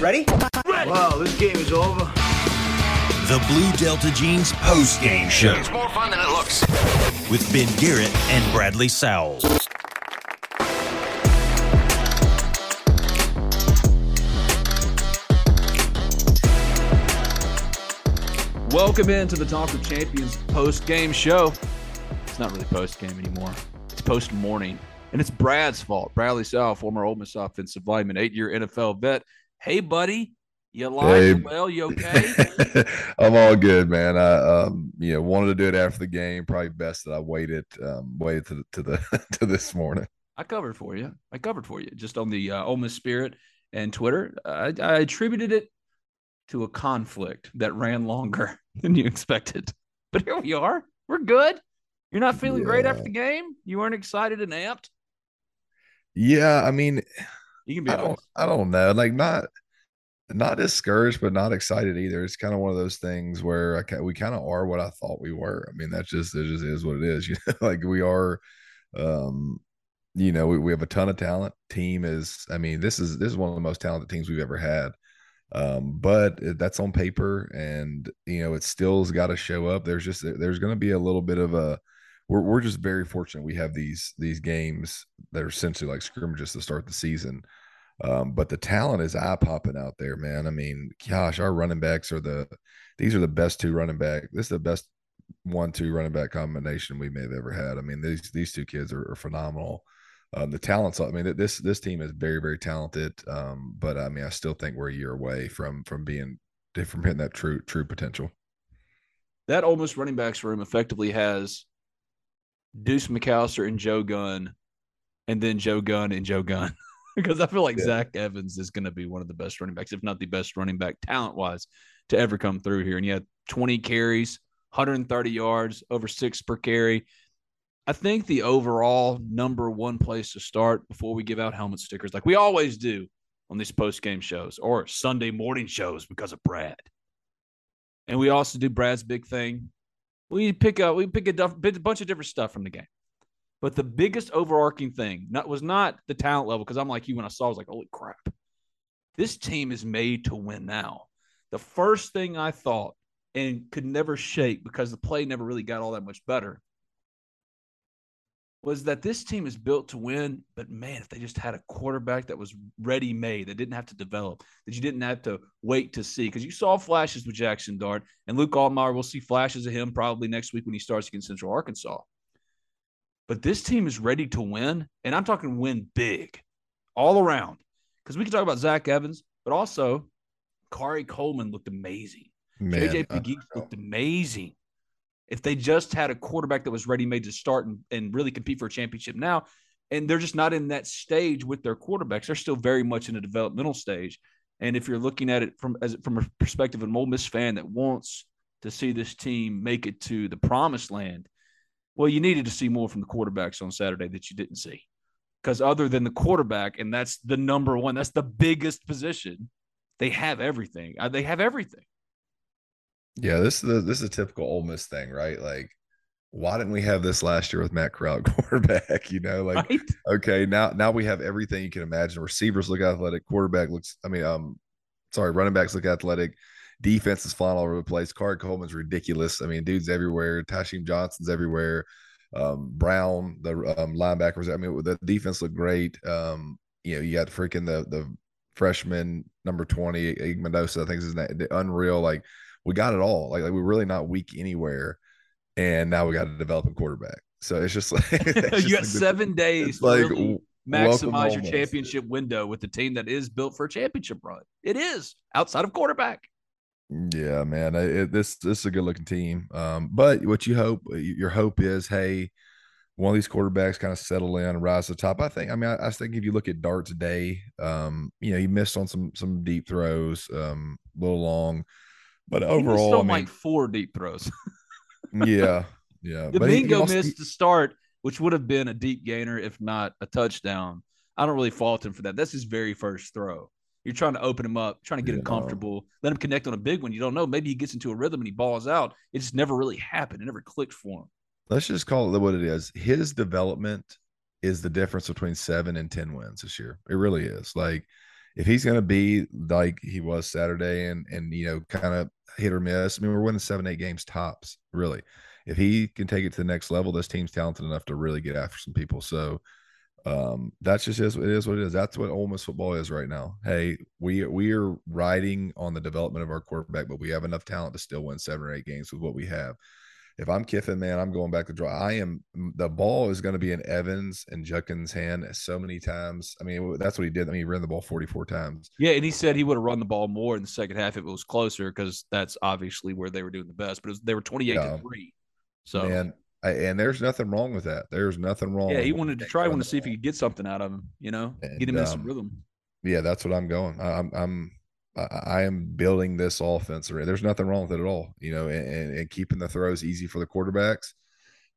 Ready? Wow, this game is over. The Blue Delta Jeans post game show It's more fun than it looks. with Ben Garrett and Bradley Sowell. Welcome into the Talk of Champions post game show. It's not really post game anymore. It's post morning. And it's Brad's fault. Bradley Sowell, former Ole Miss offensive lineman, eight year NFL vet. Hey, buddy. You alive? Hey. Well? You okay? I'm all good, man. I um, you know, wanted to do it after the game. Probably best that I waited, um, waited to the, to the to this morning. I covered for you. I covered for you just on the uh, Ole Miss Spirit and Twitter. I, I attributed it to a conflict that ran longer than you expected. But here we are. We're good. You're not feeling great after the game. You weren't excited and amped. Yeah, I mean, You can be I don't. I don't know, like not, not discouraged, but not excited either. It's kind of one of those things where I we kind of are what I thought we were. I mean, that's just it just is what it is. You know, like we are, um, you know, we, we have a ton of talent. Team is, I mean, this is this is one of the most talented teams we've ever had. Um, but that's on paper, and you know, it still's got to show up. There's just there's going to be a little bit of a. We're we're just very fortunate we have these these games that are essentially like scrimmages to start the season. Um, but the talent is eye popping out there, man. I mean, gosh, our running backs are the these are the best two running back. This is the best one two running back combination we may have ever had. I mean, these these two kids are, are phenomenal. Um, the talents, I mean, this this team is very very talented. Um, but I mean, I still think we're a year away from from being from hitting that true true potential. that almost running backs room effectively has Deuce McAllister and Joe Gunn, and then Joe Gunn and Joe Gunn. because I feel like Yeah. Zach Evans is going to be one of the best running backs, if not the best running back talent wise, to ever come through here. And he had 20 carries, 130 yards, over six per carry. I think the overall number one place to start before we give out helmet stickers, like we always do on these post game shows or Sunday morning shows because of Brad. And we also do Brad's big thing. We pick up, we pick a, duff, bunch of different stuff from the game. But the biggest overarching thing not, was not the talent level, because I'm like you when I saw, I was like, holy crap. This team is made to win now. The first thing I thought and could never shake because the play never really got all that much better was that this team is built to win. But man, if they just had a quarterback that was ready made, that didn't have to develop, that you didn't have to wait to see, because you saw flashes with Jaxson Dart and Luke Altmyer. We'll see flashes of him probably next week when he starts against Central Arkansas. But this team is ready to win, and I'm talking win big all around. Because we can talk about Zach Evans, but also Khari Coleman looked amazing. Man, JJ Pegues looked amazing. If they just had a quarterback that was ready made to start and, and really compete for a championship now, and they're just not in that stage with their quarterbacks, they're still very much in a developmental stage. And if you're looking at it from as from a perspective of an Ole Miss fan that wants to see this team make it to the promised land, well, you needed to see more from the quarterbacks on Saturday that you didn't see. Because other than the quarterback, and that's the number one, that's the biggest position, they have everything. Uh, They have everything. Yeah, this is a, this is a typical Ole Miss thing, right? Like, why didn't we have this last year with Matt Corral quarterback? You know, like Right? okay, now now we have everything you can imagine. Receivers look athletic, quarterback looks. I mean, um, sorry, running backs look athletic. Defense is flying all over the place. Khari Coleman's ridiculous. I mean, dude's everywhere. Tysheem Johnson's everywhere. Um, Brown, the um, linebackers. I mean, the defense looked great. Um, you know, you got freaking the the freshman number 20, Mendoza, I think is his name, unreal. Like we got it all. Like, like we're really not weak anywhere. And now we got to develop a quarterback. So it's just like you just got like seven days like really maximize your championship window with the team that is built for a championship run. It is outside of quarterback. Yeah, man. It, this this is a good looking team. Um, but what you hope your hope is, hey, one of these quarterbacks kind of settle in, and rise to the top. I think. I mean, I, I think if you look at Dart today, um, you know, he missed on some some deep throws, um, a little long, but overall, I mean, like four deep throws. yeah, yeah. But he- he Domingo also- missed the start, which would have been a deep gainer if not a touchdown. I don't really fault him for that. That's his very first throw. You're trying to open him up, trying to get him comfortable, let him connect on a big one. You don't know. Maybe he gets into a rhythm and he balls out. It just never really happened. It never clicked for him. let's just call it what it is. His development is the difference between seven and ten wins this year. It really is. Like if he's going to be like he was Saturday and and you know kind of hit or miss. I mean, we're winning seven eight games tops. Really, if he can take it to the next level, this team's talented enough to really get after some people. So. Um, that's just is it is what it is. That's what Ole Miss football is right now. Hey, we we are riding on the development of our quarterback, but we have enough talent to still win seven or eight games with what we have if I'm Kiffin, man, I'm going back to draw. I am the ball is going to be in Evans and Judkins' hand so many times. I mean, that's what he did. I mean, he ran the ball 44 times. Yeah, and he said he would have run the ball more in the second half if it was closer because that's obviously where they were doing the best. But it was, they were 28 Yeah. to three. So Man, I, and there's nothing wrong with that. There's nothing wrong. yeah, he wanted to try, wanted to see if he could get something out of him. You know, And, get him in some um, rhythm. Yeah, that's what I'm going. I- I'm I'm I- am building this offense. There's nothing wrong with it at all. You know, and, and, and keeping the throws easy for the quarterbacks.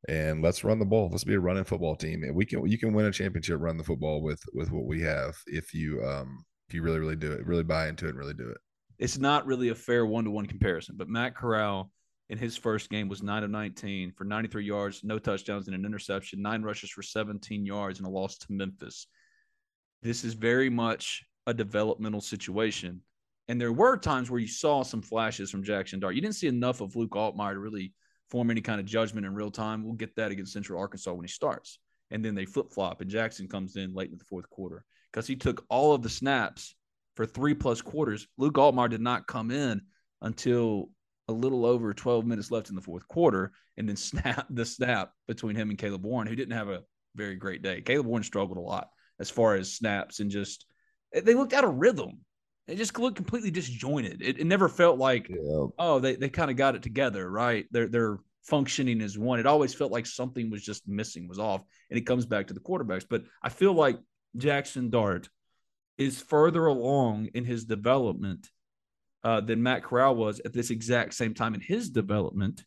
And let's run the ball. Let's be a running football team. And we can you can win a championship run the football with with what we have if you um if you really really do it, really buy into it, and really do it. It's not really a fair one to one comparison, but Matt Corral in his first game was 9 of 19 for 93 yards, no touchdowns, and an interception, nine rushes for 17 yards, and a loss to Memphis. This is very much a developmental situation. And there were times where you saw some flashes from Jaxson Dart. You didn't see enough of Luke Altmyer to really form any kind of judgment in real time. We'll get that against Central Arkansas when he starts. And then they flip flop, and Jaxson comes in late in the fourth quarter because he took all of the snaps for three plus quarters. Luke Altmyer did not come in until a little over 12 minutes left in the fourth quarter, and then snap the snap between him and Caleb Warren, who didn't have a very great day. Caleb Warren struggled a lot as far as snaps and just they looked out of rhythm. They just looked completely disjointed. It, it never felt like Yeah. oh they, they kind of got it together right they're they're functioning as one it always felt like something was just missing was off and it comes back to the quarterbacks but i feel like jaxson dart is further along in his development uh, than matt corral was at this exact same time in his development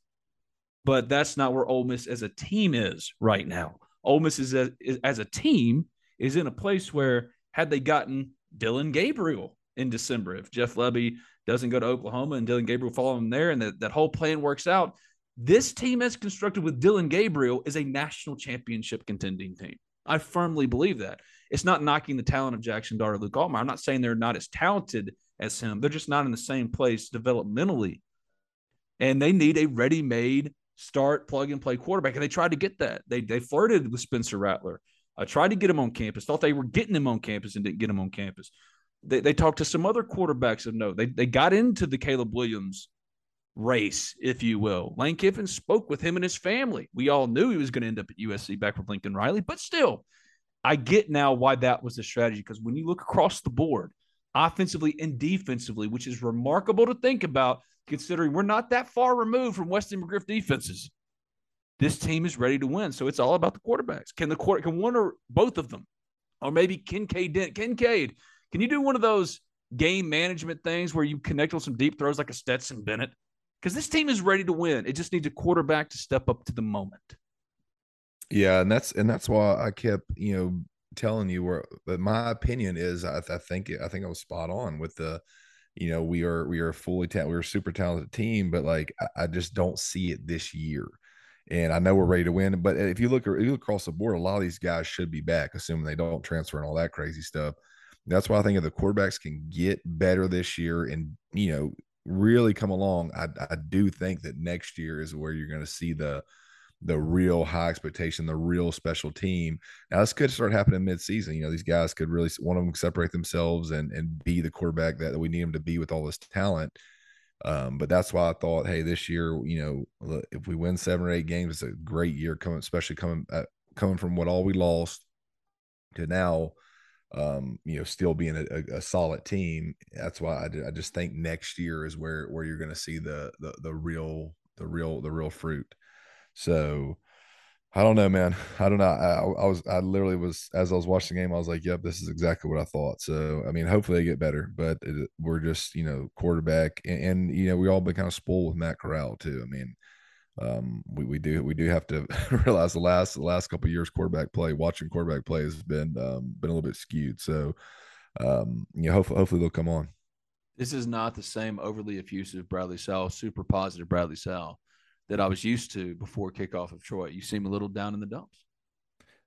but that's not where Ole Miss as a team is right now. Ole Miss is, a, is as a team is in a place where had they gotten Dillon Gabriel in December, if Jeff Lebby doesn't go to Oklahoma and Dillon Gabriel follow him there, and that, that whole plan works out, this team as constructed with Dillon Gabriel is a national championship contending team. I firmly believe that. It's not knocking the talent of Jaxson Dart or Luke Altmyer. I'm not saying they're not as talented as him. They're just not in the same place developmentally. And they need a ready-made start plug and play quarterback. And they tried to get that. They they flirted with Spencer Rattler. I tried to get him on campus. Thought they were getting him on campus and didn't get him on campus. They they talked to some other quarterbacks of note. They they got into the Caleb Williams race, if you will. Lane Kiffin spoke with him and his family. We all knew he was going to end up at USC back with Lincoln Riley, but still, I get now why that was the strategy. Because when you look across the board, offensively and defensively, which is remarkable to think about, considering we're not that far removed from Wesley McGriff defenses. This team is ready to win. So it's all about the quarterbacks. Can the quarter can one or both of them, or maybe Kincaid Kincaid, can you do one of those game management things where you connect with some deep throws like a Stetson Bennett? Because this team is ready to win. It just needs a quarterback to step up to the moment. Yeah, and that's and that's why I kept you know telling you where. But my opinion is, I, I think I think I was spot on with the, you know, we are we are a fully ta- we're a super talented team, but like I, I just don't see it this year. And I know we're ready to win, but if you look if you look across the board, a lot of these guys should be back, assuming they don't transfer and all that crazy stuff. That's why I think if the quarterbacks can get better this year and you know really come along, I I do think that next year is where you're going to see the the real high expectation, the real special team. Now this could start happening midseason. You know, these guys could really one of them separate themselves and and be the quarterback that we need them to be with all this talent. Um, but that's why I thought, hey, this year, you know, if we win seven or eight games, it's a great year coming, especially coming uh, coming from what all we lost to now, um, you know, still being a, a, solid team. That's why I, I, just think next year is where where you're going to see the the the real the real the real fruit. So I don't know, man. I don't know. I, I, was, I literally was, as I was watching the game, I was like, yep, this is exactly what I thought. So, I mean, hopefully they get better, but it, we're just, you know, quarterback and, and, you know, we all been kind of spoiled with Matt Corral too. I mean, um, we, we do, we do have to realize the last, the last couple years quarterback play, watching quarterback play has been, um, been a little bit skewed. So, um, you know, hopefully, hopefully they'll come on. This is not the same overly effusive Bradley Sowell, super positive Bradley Sowell that I was used to before kickoff of Troy. You seem a little down in the dumps.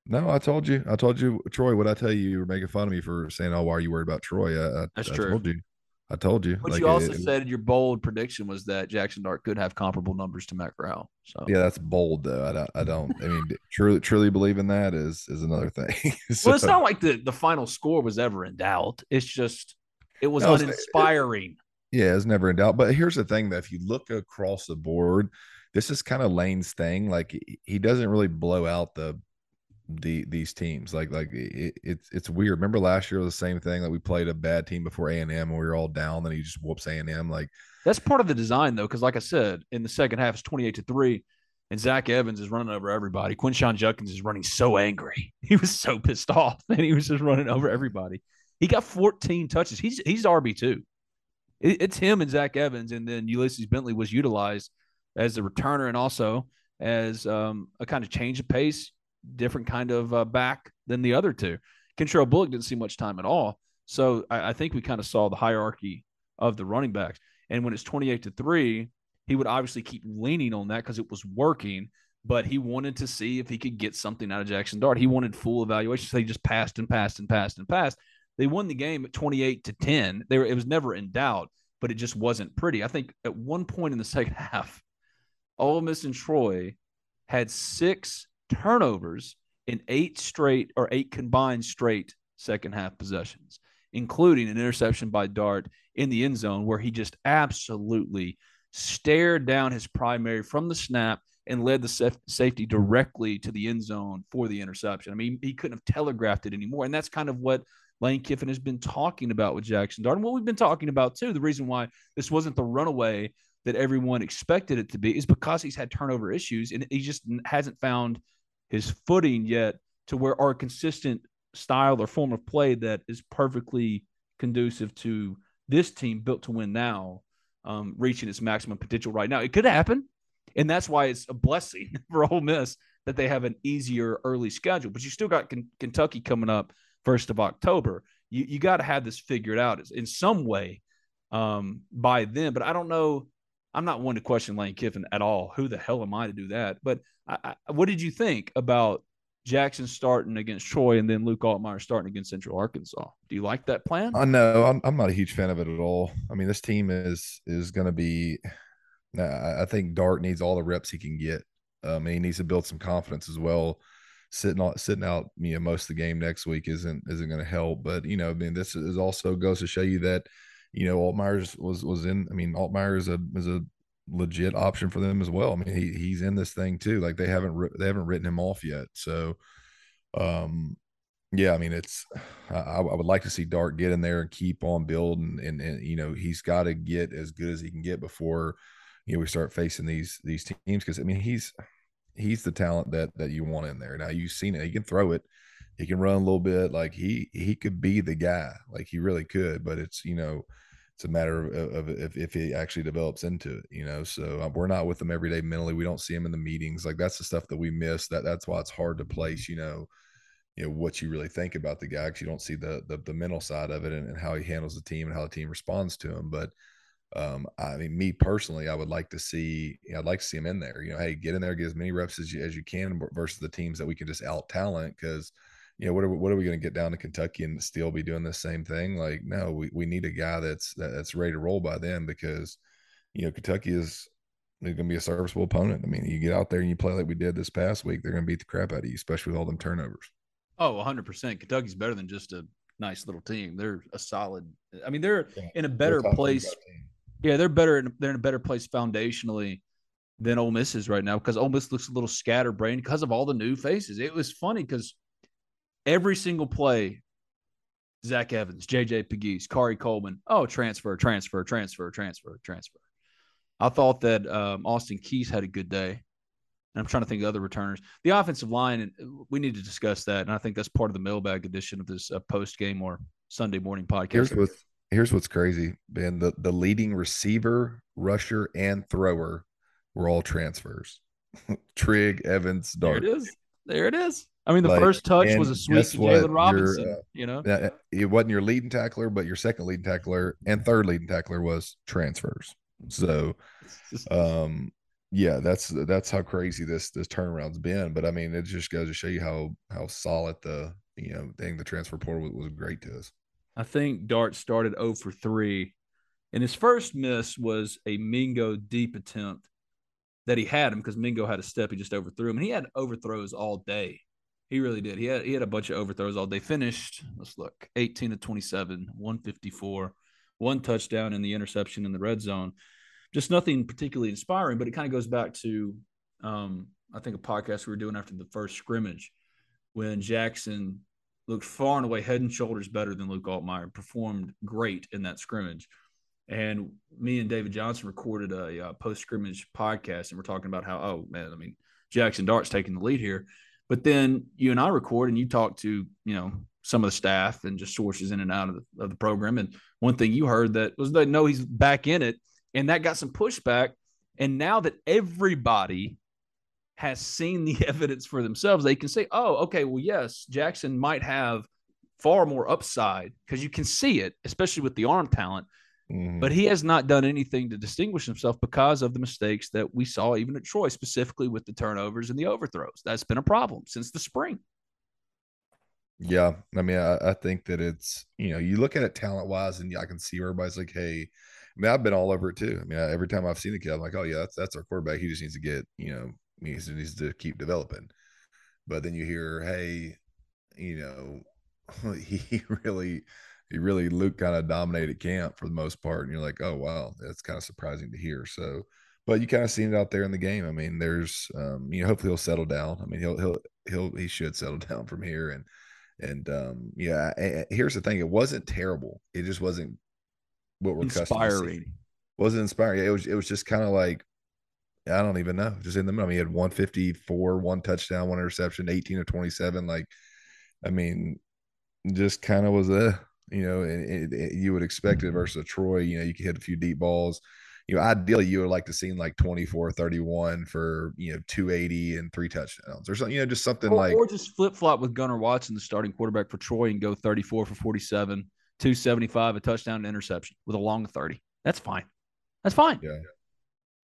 No, I told you. I told you, Troy. What I tell you, you were making fun of me for saying, "Oh, why are you worried about Troy?" I, I That's I true. Told you. I told you. But like, you also it, said your bold prediction was that Jackson Dart could have comparable numbers to Matt Corral. So yeah, that's bold though. I don't. I don't. I mean, truly, truly believe in that is is another thing. so, well, it's not like the the final score was ever in doubt. It's just it was no, uninspiring. It, yeah, it's never in doubt. But here's the thing: that if you look across the board, this is kind of Lane's thing. Like he doesn't really blow out the the these teams. Like like it, it's it's weird. Remember last year was the same thing. Like we played a bad team before A and M, and we were all down. Then he just whoops A and M. Like that's part of the design though, because like I said, in the second half, it's twenty eight to three. And Zach Evans is running over everybody. Quinshon Judkins is running so angry. He was so pissed off, and he was just running over everybody. He got 14 touches. He's he's RB two. it's him and Zach Evans, and then Ulysses Bentley was utilized as a returner and also as um, a kind of change of pace, different kind of uh, back than the other two. Kentrell Bullock didn't see much time at all. So I, I think we kind of saw the hierarchy of the running backs. And when it's 28 to 3, he would obviously keep leaning on that because it was working, but he wanted to see if he could get something out of Jaxson Dart. He wanted full evaluation. So he just passed and passed and passed and passed. They won the game at 28 to 10. They were, it was never in doubt, but it just wasn't pretty. I think at one point in the second half, Ole Miss and Troy had six turnovers in eight straight or eight combined straight second half possessions, including an interception by Dart in the end zone where he just absolutely stared down his primary from the snap and led the safety directly to the end zone for the interception. I mean, he couldn't have telegraphed it anymore. And that's kind of what Lane Kiffin has been talking about with Jaxson Dart. And what we've been talking about too, the reason why this wasn't the runaway that everyone expected it to be is because he's had turnover issues and he just hasn't found his footing yet to where our consistent style or form of play that is perfectly conducive to this team built to win now um, reaching its maximum potential right now. It could happen. And that's why it's a blessing for Ole Miss that they have an easier early schedule. But you still got K- Kentucky coming up first of October. You, you got to have this figured out in some way um, by then. But I don't know I'm not one to question Lane Kiffin at all. Who the hell am I to do that? But I, what did you think about Jaxson starting against Troy and then Luke Altmyer starting against Central Arkansas? Do you like that plan? I know I'm, I'm not a huge fan of it at all. I mean, this team is is going to be. I think Dart needs all the reps he can get. Um, he needs to build some confidence as well. Sitting out, sitting out, you know, most of the game next week isn't isn't going to help. But you know, I mean, this is also goes to show you that you know, Altmyer's was was in. I mean, Altmyer is a is a legit option for them as well. I mean, he he's in this thing too. Like they haven't they haven't written him off yet. So, um, yeah, I mean, it's I, I would like to see Dart get in there and keep on building, and and you know he's got to get as good as he can get before you know we start facing these these teams because I mean he's he's the talent that that you want in there. Now you've seen it; he can throw it, he can run a little bit. Like he he could be the guy, like he really could. But it's you know it's a matter of, of if, if he actually develops into it, you know. So um, we're not with him every day mentally. We don't see him in the meetings. Like that's the stuff that we miss. That that's why it's hard to place, you know, you know what you really think about the guy because you don't see the, the, the mental side of it and, and, how he handles the team and how the team responds to him. But um, I mean, me personally, I would like to see. You know, I'd like to see him in there. You know, hey, get in there, get as many reps as you as you can versus the teams that we can just out talent because you know, what are we, what are we going to get down to Kentucky and still be doing the same thing? Like, no, we, we need a guy that's that's ready to roll by then because, you know, Kentucky is going to be a serviceable opponent. I mean, you get out there and you play like we did this past week, they're going to beat the crap out of you, especially with all them turnovers. Oh, 100%. Kentucky's better than just a nice little team. They're a solid. I mean, they're yeah, in a better place. Yeah, they're better. In, they're in a better place foundationally than Ole Miss is right now because Ole Miss looks a little scatterbrained because of all the new faces. It was funny because every single play, Zach Evans, JJ Pegues, Khari Coleman, oh, transfer, transfer, transfer, transfer, transfer. I thought that um, Austin Keys had a good day. And I'm trying to think of other returners. The offensive line, and uh, we need to discuss that. And I think that's part of the mailbag edition of this uh, post game or Sunday morning podcast. Here's what's, here's what's crazy, Ben. The, the leading receiver, rusher, and thrower were all transfers. Trigg, Evans, Dart. There it is. There it is. I mean, the like, first touch was a sweep to Jaylon Robinson. Uh, you know, it wasn't your leading tackler, but your second leading tackler and third leading tackler was transfers. So, um, yeah, that's that's how crazy this this turnaround's been. But I mean, it just goes to show you how how solid the you know thing the transfer portal was, was great to us. I think Dart started 0 for 3, and his first miss was a Mingo deep attempt that he had him because Mingo had a step, he just overthrew him, and he had overthrows all day. He really did. He had he had a bunch of overthrows all day. Finished, let's look, 18 to 27, 154, one touchdown in the interception in the red zone. Just nothing particularly inspiring, but it kind of goes back to um, I think a podcast we were doing after the first scrimmage when Jaxson looked far and away head and shoulders better than Luke Altmyer, performed great in that scrimmage. And me and David Johnson recorded a, a post scrimmage podcast, and we're talking about how, oh man, I mean, Jaxson Dart's taking the lead here. But then you and I record, and you talk to you know some of the staff and just sources in and out of the, of the program. And one thing you heard that was they know he's back in it, and that got some pushback. And now that everybody has seen the evidence for themselves, they can say, "Oh, okay, well, yes, Jaxson might have far more upside because you can see it, especially with the arm talent." Mm-hmm. But he has not done anything to distinguish himself because of the mistakes that we saw even at Troy, specifically with the turnovers and the overthrows. That's been a problem since the spring. Yeah. I mean, I, I think that it's, you know, you look at it talent wise and I can see where everybody's like, hey, I mean, I've been all over it too. I mean, I, every time I've seen the kid, I'm like, oh, yeah, that's, that's our quarterback. He just needs to get, you know, he needs to keep developing. But then you hear, hey, you know, he really he really Luke kind of dominated camp for the most part, and you're like, oh wow, that's kind of surprising to hear. So, but you kind of seen it out there in the game. I mean, there's, um, you know, hopefully he'll settle down. I mean, he'll he'll he'll he should settle down from here, and and um, yeah. here's the thing: it wasn't terrible. It just wasn't what we're inspiring. Wasn't inspiring. It was it was just kind of like I don't even know. Just in the middle. I mean, he had 154, one touchdown, one interception, 18 of 27. Like, I mean, just kind of was a you know, and it, it, you would expect it mm-hmm. versus Troy. You know, you could hit a few deep balls. You know, ideally, you would like to see like 24 31 for, you know, 280 and three touchdowns or something, you know, just something or, like. Or just flip flop with Gunnar Watson, the starting quarterback for Troy, and go 34 for 47, 275, a touchdown and interception with a long 30. That's fine. That's fine. Yeah.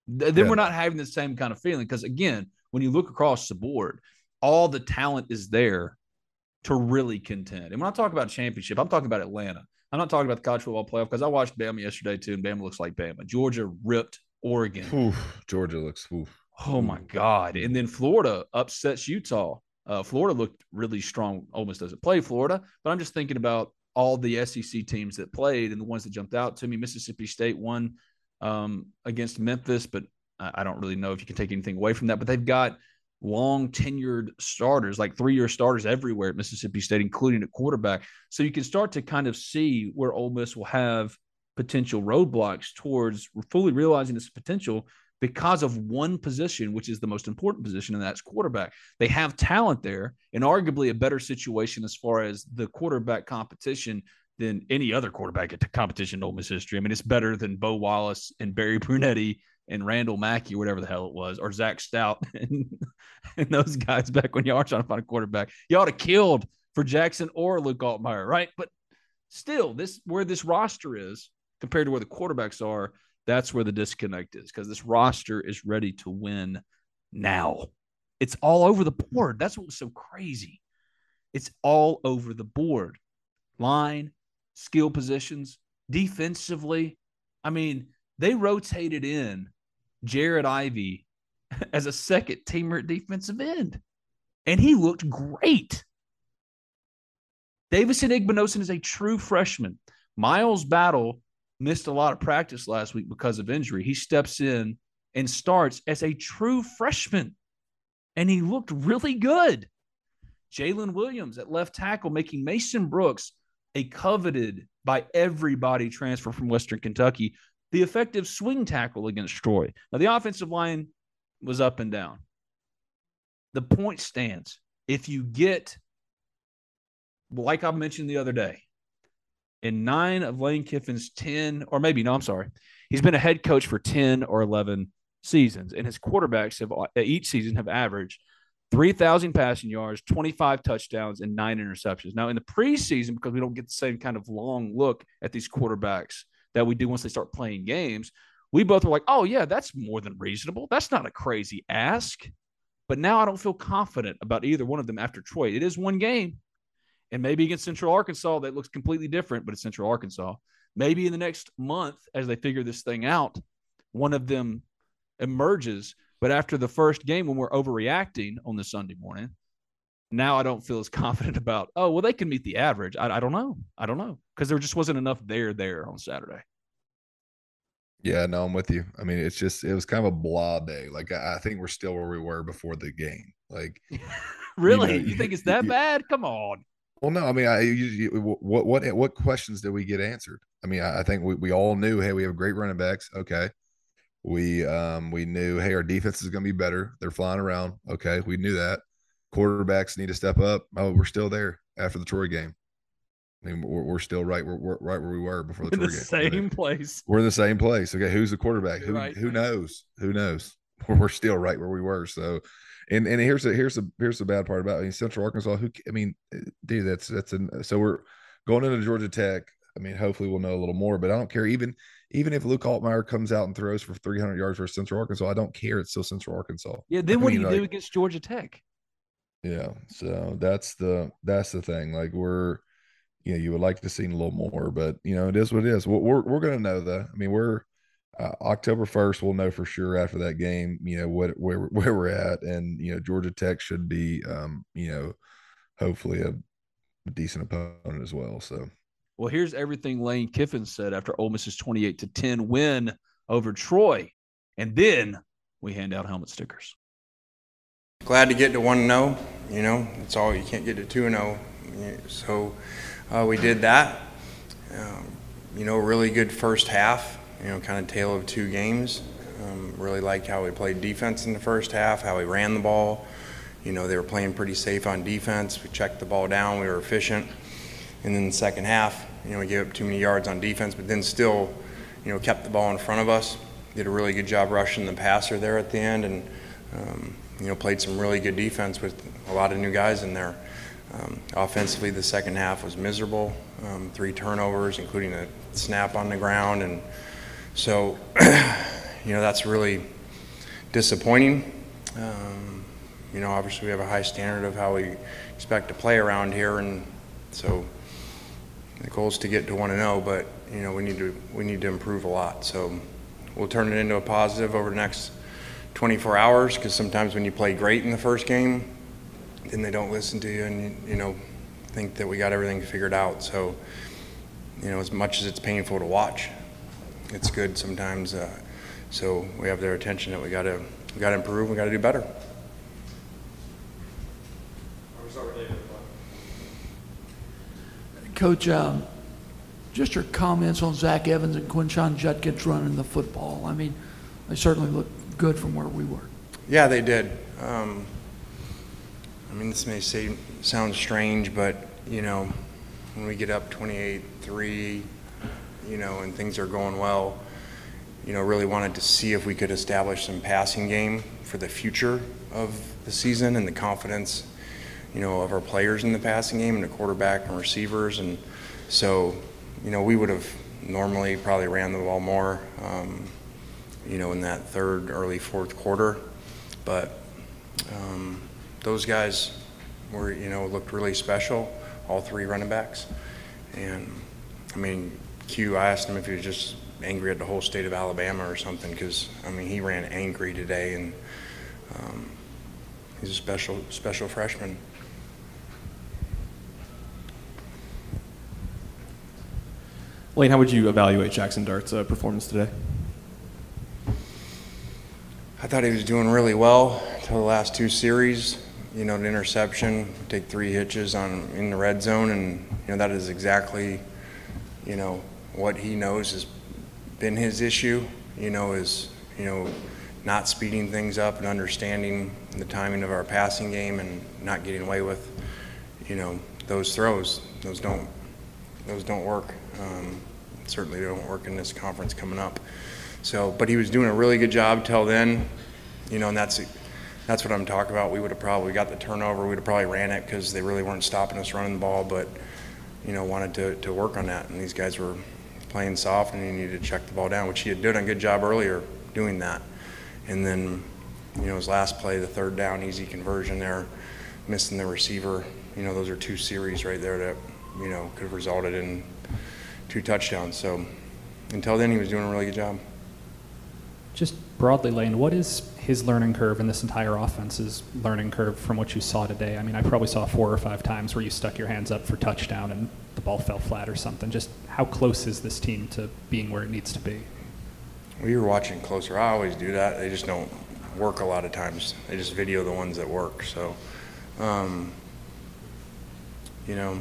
Then yeah. we're not having the same kind of feeling because, again, when you look across the board, all the talent is there to really contend. And when I talk about championship, I'm talking about Atlanta. I'm not talking about the college football playoff because I watched Bama yesterday too, and Bama looks like Bama. Georgia ripped Oregon. Oof, Georgia looks. Oof. Oh my God! And then Florida upsets Utah. Uh, Florida looked really strong. Almost doesn't play Florida, but I'm just thinking about all the SEC teams that played and the ones that jumped out to me. Mississippi State won um, against Memphis, but I don't really know if you can take anything away from that. But they've got long tenured starters, like three year starters everywhere at Mississippi State, including at quarterback. So you can start to kind of see where Ole Miss will have potential roadblocks towards fully realizing its potential because of one position, which is the most important position, and that's quarterback. They have talent there and arguably a better situation as far as the quarterback competition than any other quarterback at competition in Ole Miss history. I mean, it's better than Bo Wallace and Barry Brunetti and Randall Mackey, whatever the hell it was, or Zack Stoudt and, and those guys back when you are trying to find a quarterback. You ought to killed for Jaxson or Luke Altmyer, right? But still, this where this roster is compared to where the quarterbacks are, that's where the disconnect is because this roster is ready to win now. It's all over the board. That's what was so crazy. It's all over the board. Line, skill positions, defensively. I mean, they rotated in Jared Ivey as a second teamer at defensive end. And he looked great. Davison Igbinosun is a true freshman. Miles Battle missed a lot of practice last week because of injury. He steps in and starts as a true freshman, and he looked really good. Jalen Williams at left tackle, making Mason Brooks a coveted by everybody transfer from Western Kentucky, the effective swing tackle against Troy. Now, the offensive line was up and down. The point stands. If you get, like I mentioned the other day, in nine of Lane Kiffin's 10, or maybe, no, I'm sorry, he's been a head coach for 10 or 11 seasons, and his quarterbacks have uh, each season have averaged 3,000 passing yards, 25 touchdowns, and nine interceptions. Now, in the preseason, because we don't get the same kind of long look at these quarterbacks that we do once they start playing games, we both were like, oh, yeah, that's more than reasonable. That's not a crazy ask. But now I don't feel confident about either one of them after Troy. It is one game. And maybe against Central Arkansas, that looks completely different, but it's Central Arkansas. Maybe in the next month, as they figure this thing out, one of them emerges. But after the first game, when we're overreacting on the Sunday morning, now I don't feel as confident about, oh, well, they can meet the average. I, I don't know. I don't know. Because there just wasn't enough there there on Saturday. Yeah, no, I'm with you. I mean, it's just it was kind of a blah day. Like I, I think we're still where we were before the game. Like, really, you, know, you think it's that you, bad? Come on. Well, no, I mean, I you, what what what questions did we get answered? I mean, I, I think we, we all knew, hey, we have great running backs. Okay, we um we knew, hey, our defense is going to be better. They're flying around. Okay, we knew that. Quarterbacks need to step up. Oh, we're still there after the Troy game. I mean, we're, we're still right. We're, we're, right where we were before the, in the game. Same place. We're in the same place. Okay, who's the quarterback? Who right, who knows? Who knows? We're still right where we were. So, and and here's the here's the here's the bad part about it. I mean, Central Arkansas. Who I mean, eh, dude, that's that's an so we're going into Georgia Tech. I mean, hopefully we'll know a little more. But I don't care. Even even if Luke Altmyer comes out and throws for 300 yards for Central Arkansas, I don't care. It's still Central Arkansas. Yeah. Then I what mean, do you like, do against Georgia Tech? Yeah. So that's the that's the thing. Like we're you know you would like to see a little more, but you know it is what it is. We're we're, to know though. I mean, we're uh, October first. We'll know for sure after that game. You know what where where we're at, and you know Georgia Tech should be um, you know hopefully a, a decent opponent as well. So. Well, here's everything Lane Kiffin said after Ole Miss's 28 to 10 win over Troy. And then we hand out helmet stickers. Glad to get to 1 0. You know, it's all you can't get to 2 0. So uh, we did that. Um, you know, really good first half. You know, kind of tale of two games. Um, really liked how we played defense in the first half, how we ran the ball. You know, they were playing pretty safe on defense. We checked the ball down. We were efficient. And then the second half, you know, we gave up too many yards on defense, but then still, you know, kept the ball in front of us. Did a really good job rushing the passer there at the end, and um, you know, played some really good defense with a lot of new guys in there. Um, offensively, the second half was miserable. Um, three turnovers, including a snap on the ground, and so you know that's really disappointing. Um, you know, obviously we have a high standard of how we expect to play around here, and so the goal is to get to one and zero. But you know, we need to we need to improve a lot. So we'll turn it into a positive over the next 24 hours because sometimes when you play great in the first game then they don't listen to you and you know think that we got everything figured out. So you know, as much as it's painful to watch, it's good sometimes. Uh, so we have their attention that we got to we got to improve. We got to do better. Coach, um, just your comments on Zach Evans and Quinshon Judkins running the football. I mean, they certainly look good from where we were. Yeah, they did. Um, I mean, this may say, sound strange, but, you know, when we get up 28-3, you know, and things are going well, you know, really wanted to see if we could establish some passing game for the future of the season and the confidence, you know, of our players in the passing game and the quarterback and receivers. And so, you know, we would have normally probably ran the ball more, um, you know, in that third, early fourth quarter. But, um, those guys were, you know, looked really special, all three running backs. And I mean, Q, I asked him if he was just angry at the whole state of Alabama or something because I mean he ran angry today and um, he's a special special freshman. Lane, how would you evaluate Jaxson Dart's uh, performance today? I thought he was doing really well until the last two series. You know, an interception, take three hitches on in the red zone, and you know that is exactly, you know, what he knows has been his issue. You know, is you know, not speeding things up and understanding the timing of our passing game and not getting away with, you know, those throws. Those don't, those don't work. Um, certainly don't work in this conference coming up. So, but he was doing a really good job till then, you know, and that's that's what I'm talking about. We would have probably got the turnover. We'd have probably ran it because they really weren't stopping us running the ball, but you know, wanted to, to work on that. And these guys were playing soft, and he needed to check the ball down, which he had done a good job earlier doing that. And then, you know, his last play, the third down, easy conversion there, missing the receiver. You know, those are two series right there that you know could have resulted in two touchdowns. So until then, he was doing a really good job. Just broadly, Lane, what is his learning curve and this entire offense's learning curve from what you saw today? I mean, I probably saw four or five times where you stuck your hands up for touchdown and the ball fell flat or something. Just how close is this team to being where it needs to be? We were watching closer. I always do that. They just don't work a lot of times. They just video the ones that work. So, um, you know,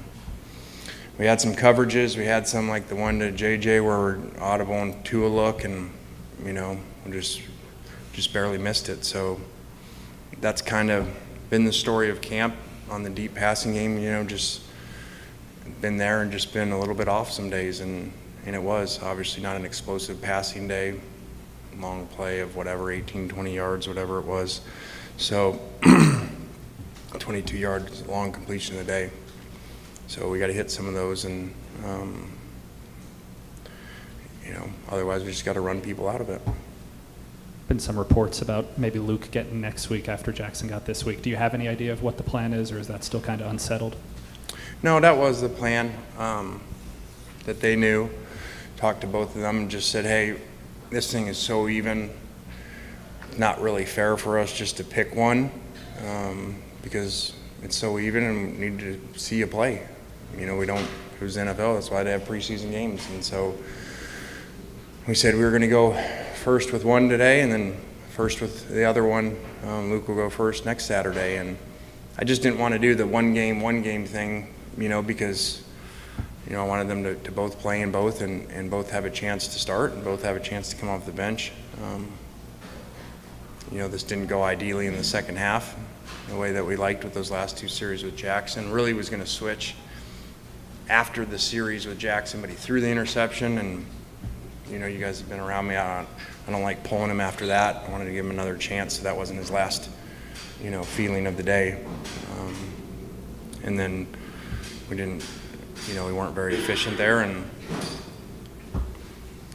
we had some coverages. We had some like the one to JJ where we're audible and to a look, and you know, we just just barely missed it. So that's kind of been the story of camp on the deep passing game. You know, just been there and just been a little bit off some days, and and it was obviously not an explosive passing day, long play of whatever 18, 20 yards, whatever it was. So 22 yards long completion of the day. So we got to hit some of those, and um, you know, otherwise we just got to run people out of it. Been some reports about maybe Luke getting next week after Jaxson got this week. Do you have any idea of what the plan is, or is that still kind of unsettled? No, that was the plan um, that they knew. Talked to both of them and just said, hey, this thing is so even. Not really fair for us just to pick one um, because it's so even and we need to see a play. You know, we don't, was NFL, that's why they have preseason games. And so we said we were going to go first with one today and then first with the other one. Um, Luke will go first next Saturday. And I just didn't want to do the one game, one game thing, you know, because, you know, I wanted them to, to both play in both and, and both have a chance to start and both have a chance to come off the bench. Um, you know, this didn't go ideally in the second half, the way that we liked with those last two series with Jaxson. Really was going to switch after the series with Jaxson, but he threw the interception, and you know, you guys have been around me. I don't, I don't like pulling him after that. I wanted to give him another chance, so that wasn't his last, you know, feeling of the day. Um, and then we didn't, you know, we weren't very efficient there, and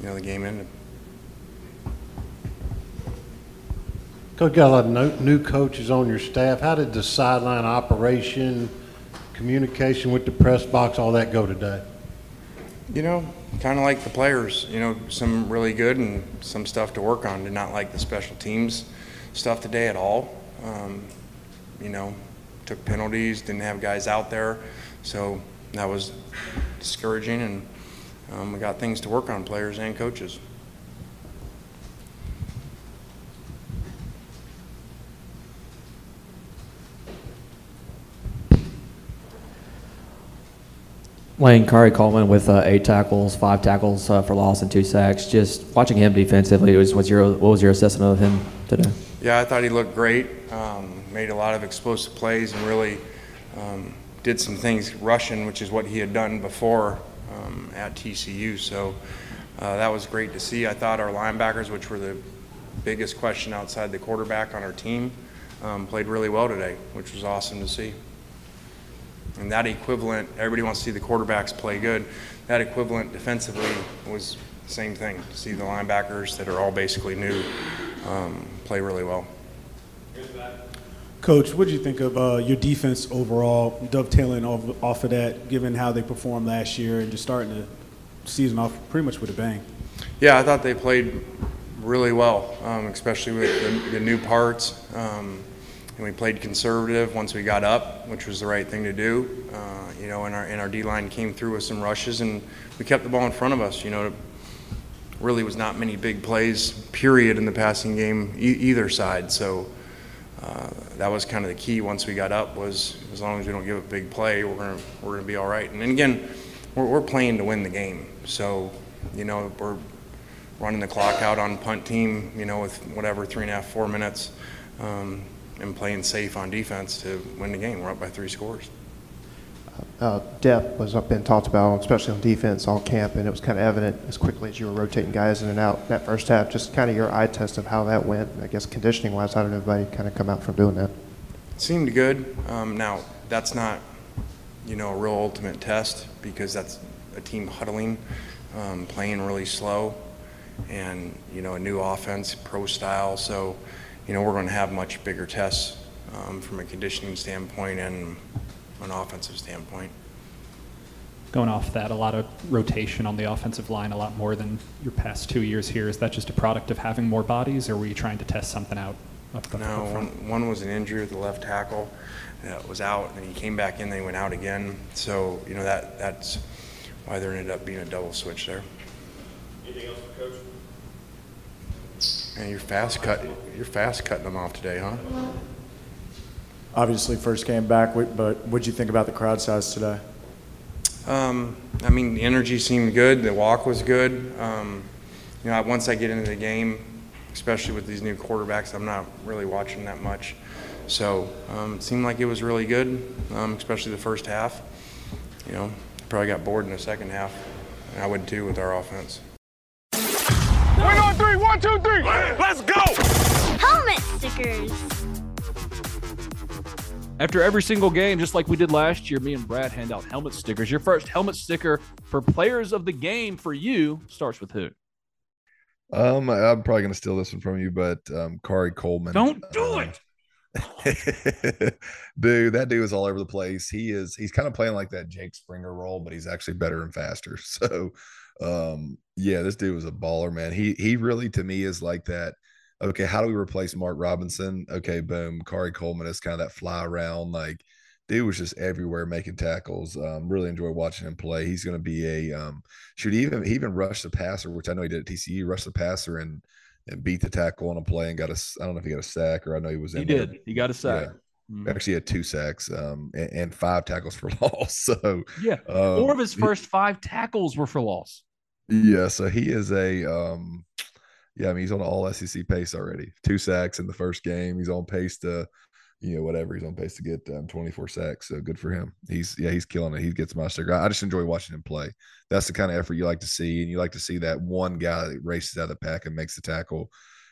you know, the game ended. Coach, got a lot of no- new coaches on your staff. How did the sideline operation, communication with the press box, all that go today? You know, kind of like the players, you know, some really good and some stuff to work on. Did not like the special teams stuff today at all. Um, you know, took penalties, didn't have guys out there. So that was discouraging, and um, we got things to work on, players and coaches. Lane Khari Coleman with uh, eight tackles, five tackles uh, for loss, and two sacks. Just watching him defensively, was, your what was your assessment of him today? Yeah, I thought he looked great. Um, made a lot of explosive plays and really um, did some things rushing, which is what he had done before um, at TCU. So uh, that was great to see. I thought our linebackers, which were the biggest question outside the quarterback on our team, um, played really well today, which was awesome to see. And that equivalent, everybody wants to see the quarterbacks play good. That equivalent defensively was the same thing. To see the linebackers that are all basically new um, play really well. Coach, what did you think of uh, your defense overall, dovetailing off, off of that, given how they performed last year and just starting the season off pretty much with a bang? Yeah, I thought they played really well, um, especially with the, the new parts. Um, and we played conservative once we got up, which was the right thing to do. Uh, you know, and our and our D line came through with some rushes, and we kept the ball in front of us. You know, really was not many big plays, period, in the passing game e- either side. So uh, that was kind of the key once we got up was as long as we don't give a big play, we're gonna we're gonna be all right. And, and again, we're, we're playing to win the game. So you know we're running the clock out on punt team. You know with whatever three and a half, four minutes. Um, and playing safe on defense to win the game. We're up by three scores. Uh, depth was up been talked about, especially on defense all camp, and it was kind of evident as quickly as you were rotating guys in and out that first half. Just kind of your eye test of how that went. I guess conditioning wise, how did everybody kind of come out from doing that? It seemed good. Um, now that's not, you know, a real ultimate test because that's a team huddling, um, playing really slow, and you know a new offense, pro style. So, you know, we're going to have much bigger tests um, from a conditioning standpoint and an offensive standpoint. Going off that, a lot of rotation on the offensive line, a lot more than your past two years here. Is that just a product of having more bodies, or were you trying to test something out? Up the no, one, one was an injury with the left tackle that was out, and he came back in, then he went out again. So, you know, that that's why there ended up being a double switch there. Anything else for Coach? And you're fast cut. You're fast cutting them off today, huh? Obviously, first game back, but what'd you think about the crowd size today? Um, I mean, the energy seemed good. The walk was good. Um, you know, once I get into the game, especially with these new quarterbacks, I'm not really watching that much. So um, it seemed like it was really good, um, especially the first half. You know, probably got bored in the second half, and I would too with our offense. Win on three, one, two, three. Let's go. Helmet stickers. After every single game, just like we did last year, me and Brad hand out helmet stickers. Your first helmet sticker for players of the game for you starts with who? Um, I'm probably gonna steal this one from you, but um, Khari Coleman. Don't do it. dude, that dude is all over the place. He is he's kind of playing like that Jake Springer role, but he's actually better and faster. So um yeah, this dude was a baller, man. He he really to me is like that. Okay, how do we replace Mark Robinson? Okay, boom. Khari Coleman is kind of that fly around, like dude was just everywhere making tackles. Um, really enjoy watching him play. He's going to be a um, should he even he even rush the passer, which I know he did at TCU, rush the passer and and beat the tackle on a play and got a I don't know if he got a sack or I know he was in. He did. He got a sack. Yeah. Mm-hmm. Actually, had two sacks um, and, and, five tackles for loss. So yeah, um, four of his first five tackles were for loss. Yeah, so he is a um, yeah. I mean, he's on all SEC pace already. Two sacks in the first game. He's on pace to you know, whatever. He's on pace to get um, 24 sacks. So good for him. He's yeah, he's killing it. He gets my sticker. I just enjoy watching him play. That's the kind of effort you like to see, and you like to see that one guy that races out of the pack and makes the tackle,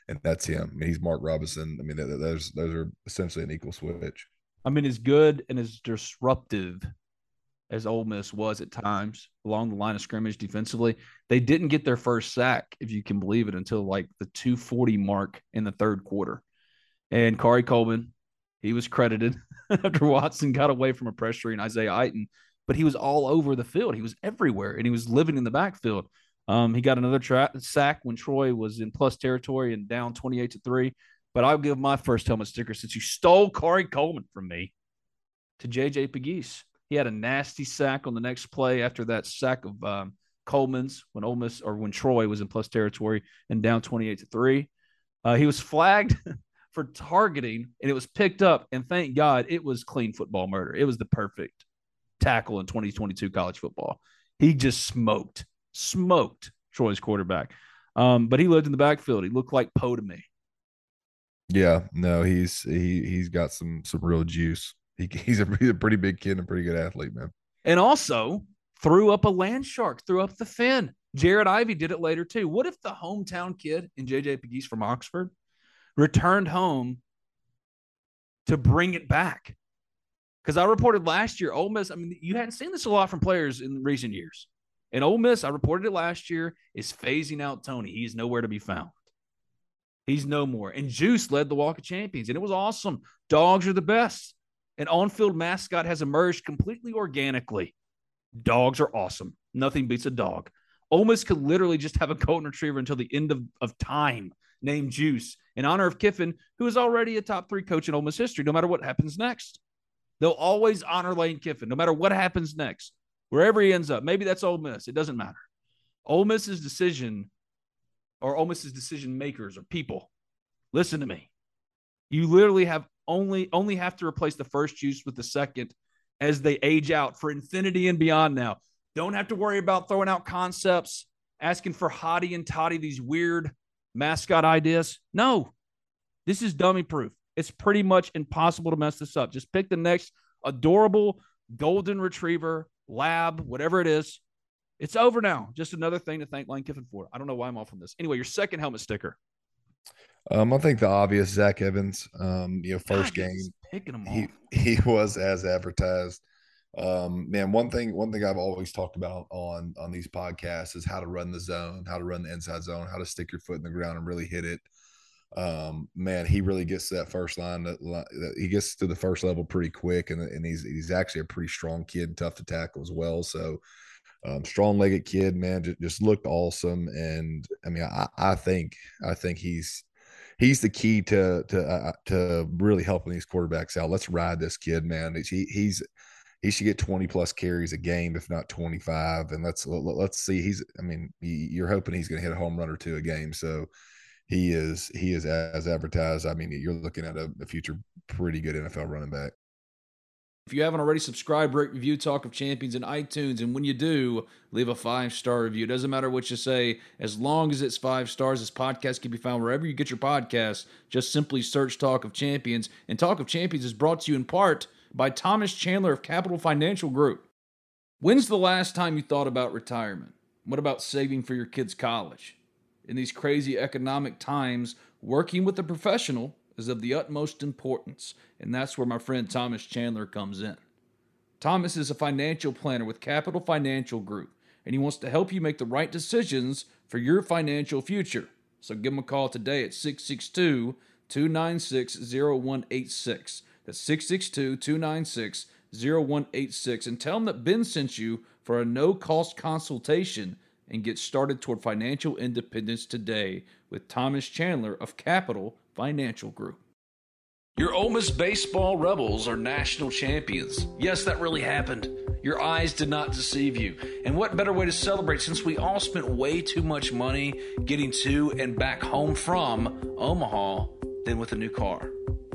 and that's him. I mean, he's Mark Robinson. I mean, those those are essentially an equal switch. I mean, as good and as disruptive as Ole Miss was at times along the line of scrimmage defensively, they didn't get their first sack, if you can believe it, until like the 240 mark in the third quarter. And Khari Coleman, he was credited after Watson got away from a pressure pressuring Isaiah Iton, but he was all over the field. He was everywhere, and he was living in the backfield. Um, he got another tra- sack when Troy was in plus territory and down 28 to 3. But I'll give my first helmet sticker since you stole Khari Coleman from me to JJ Pegues. He had a nasty sack on the next play after that sack of um, Coleman's when Ole Miss or when Troy was in plus territory and down 28 to 3. Uh, he was flagged for targeting and it was picked up. And thank God it was clean football murder. It was the perfect tackle in 2022 college football. He just smoked, smoked Troy's quarterback. Um, but he lived in the backfield. He looked like Poe to me. Yeah, no, he's he he's got some some real juice. He, he's a, he's a pretty big kid and a pretty good athlete, man. And also threw up a land shark, threw up the fin. Jared Ivey did it later too. What if the hometown kid in JJ Pegues from Oxford returned home to bring it back. Because I reported last year, Ole Miss, I mean, you hadn't seen this a lot from players in recent years. And Ole Miss, I reported it last year, is phasing out Tony. He's nowhere to be found. He's no more. And Juice led the Walk of Champions, and it was awesome. Dogs are the best. An on field mascot has emerged completely organically. Dogs are awesome. Nothing beats a dog. Ole Miss could literally just have a golden retriever until the end of, of time named Juice in honor of Kiffin, who is already a top three coach in Ole Miss history, no matter what happens next. They'll always honor Lane Kiffin, no matter what happens next, wherever he ends up. Maybe that's Ole Miss. It doesn't matter. Ole Miss's decision or Ole Miss's decision makers or people, listen to me. You literally have only only have to replace the first juice with the second as they age out for infinity and beyond now. Don't have to worry about throwing out concepts, asking for hottie and toddy, these weird mascot ideas. No, this is dummy proof. It's pretty much impossible to mess this up. Just pick the next adorable golden retriever, lab, whatever it is. It's over now. Just another thing to thank Lane Kiffin for. I don't know why I'm off on this. Anyway, your second helmet sticker. Um, I think the obvious Zach Evans. Um, you know, first God, game picking him he off. he was as advertised. Um, man, one thing one thing I've always talked about on on these podcasts is how to run the zone, how to run the inside zone, how to stick your foot in the ground and really hit it. Um, man, he really gets to that first line. That, that he gets to the first level pretty quick, and and he's he's actually a pretty strong kid, tough to tackle as well. So. Um, strong legged kid, man, just, just looked awesome. And I mean, I, I think, I think he's, he's the key to to uh, to really helping these quarterbacks out. Let's ride this kid, man. He, he's he should get 20 plus carries a game, if not 25. And let's let's see. He's I mean, you're hoping he's going to hit a home run or two a game. So he is he is as advertised. I mean, you're looking at a, a future pretty good NFL running back. If you haven't already, subscribe, rate, review Talk of Champions in iTunes. And when you do, leave a five star review. It doesn't matter what you say, as long as it's five stars. This podcast can be found wherever you get your podcasts. Just simply search Talk of Champions. And Talk of Champions is brought to you in part by Thomas Chandler of Capital Financial Group. When's the last time you thought about retirement? What about saving for your kids' college? In these crazy economic times, working with a professional is of the utmost importance, and that's where my friend Thomas Chandler comes in. Thomas is a financial planner with Capital Financial Group, and he wants to help you make the right decisions for your financial future. So give him a call today at 662 296 0186. That's 662 296 0186, and tell him that Ben sent you for a no cost consultation and get started toward financial independence today with Thomas Chandler of Capital Financial Group. Your Ole Miss baseball Rebels are national champions. Yes, that really happened. Your eyes did not deceive you. And what better way to celebrate since we all spent way too much money getting to and back home from Omaha than with a new car?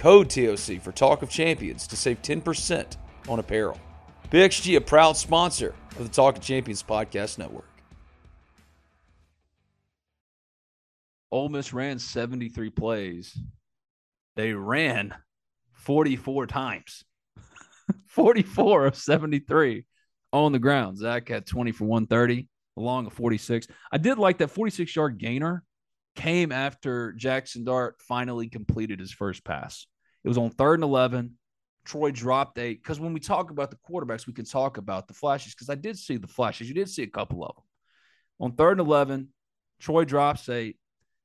code TOC for Talk of Champions to save 10% on apparel. PXG, a proud sponsor of the Talk of Champions podcast network. Ole Miss ran 73 plays. They ran 44 times. 44 of 73 on the ground. Zach had 20 for 130, along a 46. I did like that 46 yard gainer came after Jaxson Dart finally completed his first pass. It was on third and 11. Troy dropped eight. Because when we talk about the quarterbacks, we can talk about the flashes because I did see the flashes. You did see a couple of them. On third and 11, Troy drops eight,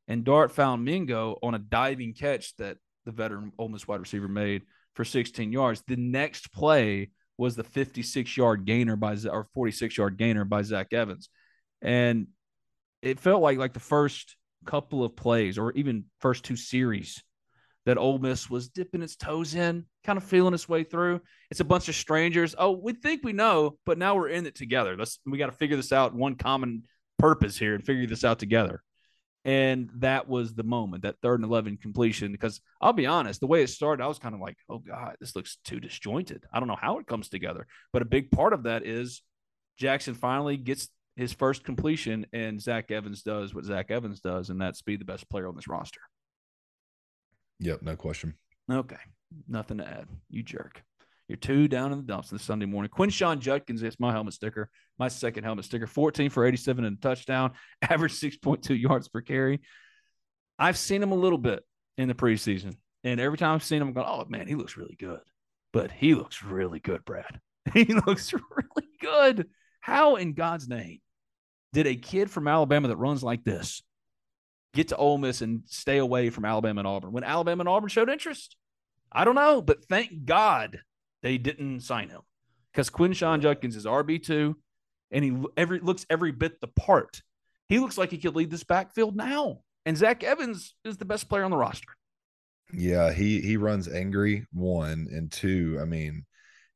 and Dart found Mingo on a diving catch that the veteran Ole Miss wide receiver made for 16 yards. The next play was the 56 yard gainer by or 46 yard gainer by Zach Evans, and it felt like like the first couple of plays or even first two series that Ole Miss was dipping its toes in, kind of feeling its way through. It's a bunch of strangers. Oh, we think we know, but now we're in it together. Let's we got to figure this out. One common purpose here and figure this out together. And that was the moment, that third and 11 completion. Because I'll be honest, the way it started, I was kind of like, oh God, this looks too disjointed. I don't know how it comes together. But a big part of that is Jaxson finally gets his first completion, and Zach Evans does what Zach Evans does, and that's be the best player on this roster. Yep, no question. Okay, nothing to add. You jerk. You're two down in the dumps this Sunday morning. Quinshon Judkins, it's my helmet sticker, my second helmet sticker, 14 for 87 and a touchdown, average 6.2 yards per carry. I've seen him a little bit in the preseason. And every time I've seen him, I'm going, oh, man, he looks really good. But he looks really good, Brad. He looks really good. How in God's name did a kid from Alabama that runs like this get to Ole Miss and stay away from Alabama and Auburn when Alabama and Auburn showed interest? I don't know, but thank God they didn't sign him because Quinshon Judkins is RB two, and he every looks every bit the part. He looks like he could lead this backfield now. And Zach Evans is the best player on the roster. Yeah, he he runs angry one and two. I mean,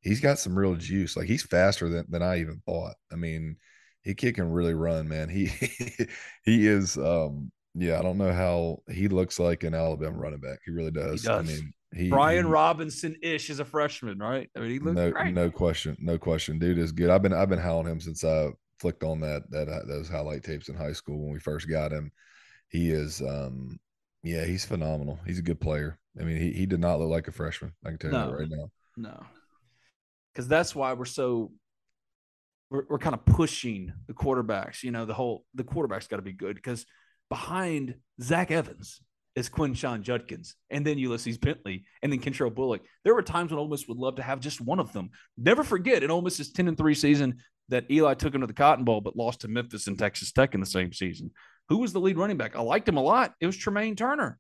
he's got some real juice. Like he's faster than, than I even thought. I mean, he kid can really run, man. He he is um yeah, I don't know how he looks like an Alabama running back. He really does. He does. I mean, he, Brian Robinson ish is a freshman, right? I mean, he looks no, great. no question, no question. Dude is good. I've been I've been on him since I flicked on that that uh, those highlight tapes in high school when we first got him. He is, um, yeah, he's phenomenal. He's a good player. I mean, he he did not look like a freshman. I can tell no, you that right now. No, because that's why we're so we're, we're kind of pushing the quarterbacks. You know, the whole the quarterback's got to be good because behind Zach Evans is Quinshon Judkins, and then Ulysses Bentley, and then Kentrell Bullock. There were times when Ole Miss would love to have just one of them. Never forget in Ole Miss's 10 and 3 season that Eli took him to the Cotton Bowl, but lost to Memphis and Texas Tech in the same season. Who was the lead running back? I liked him a lot. It was Tremaine Turner.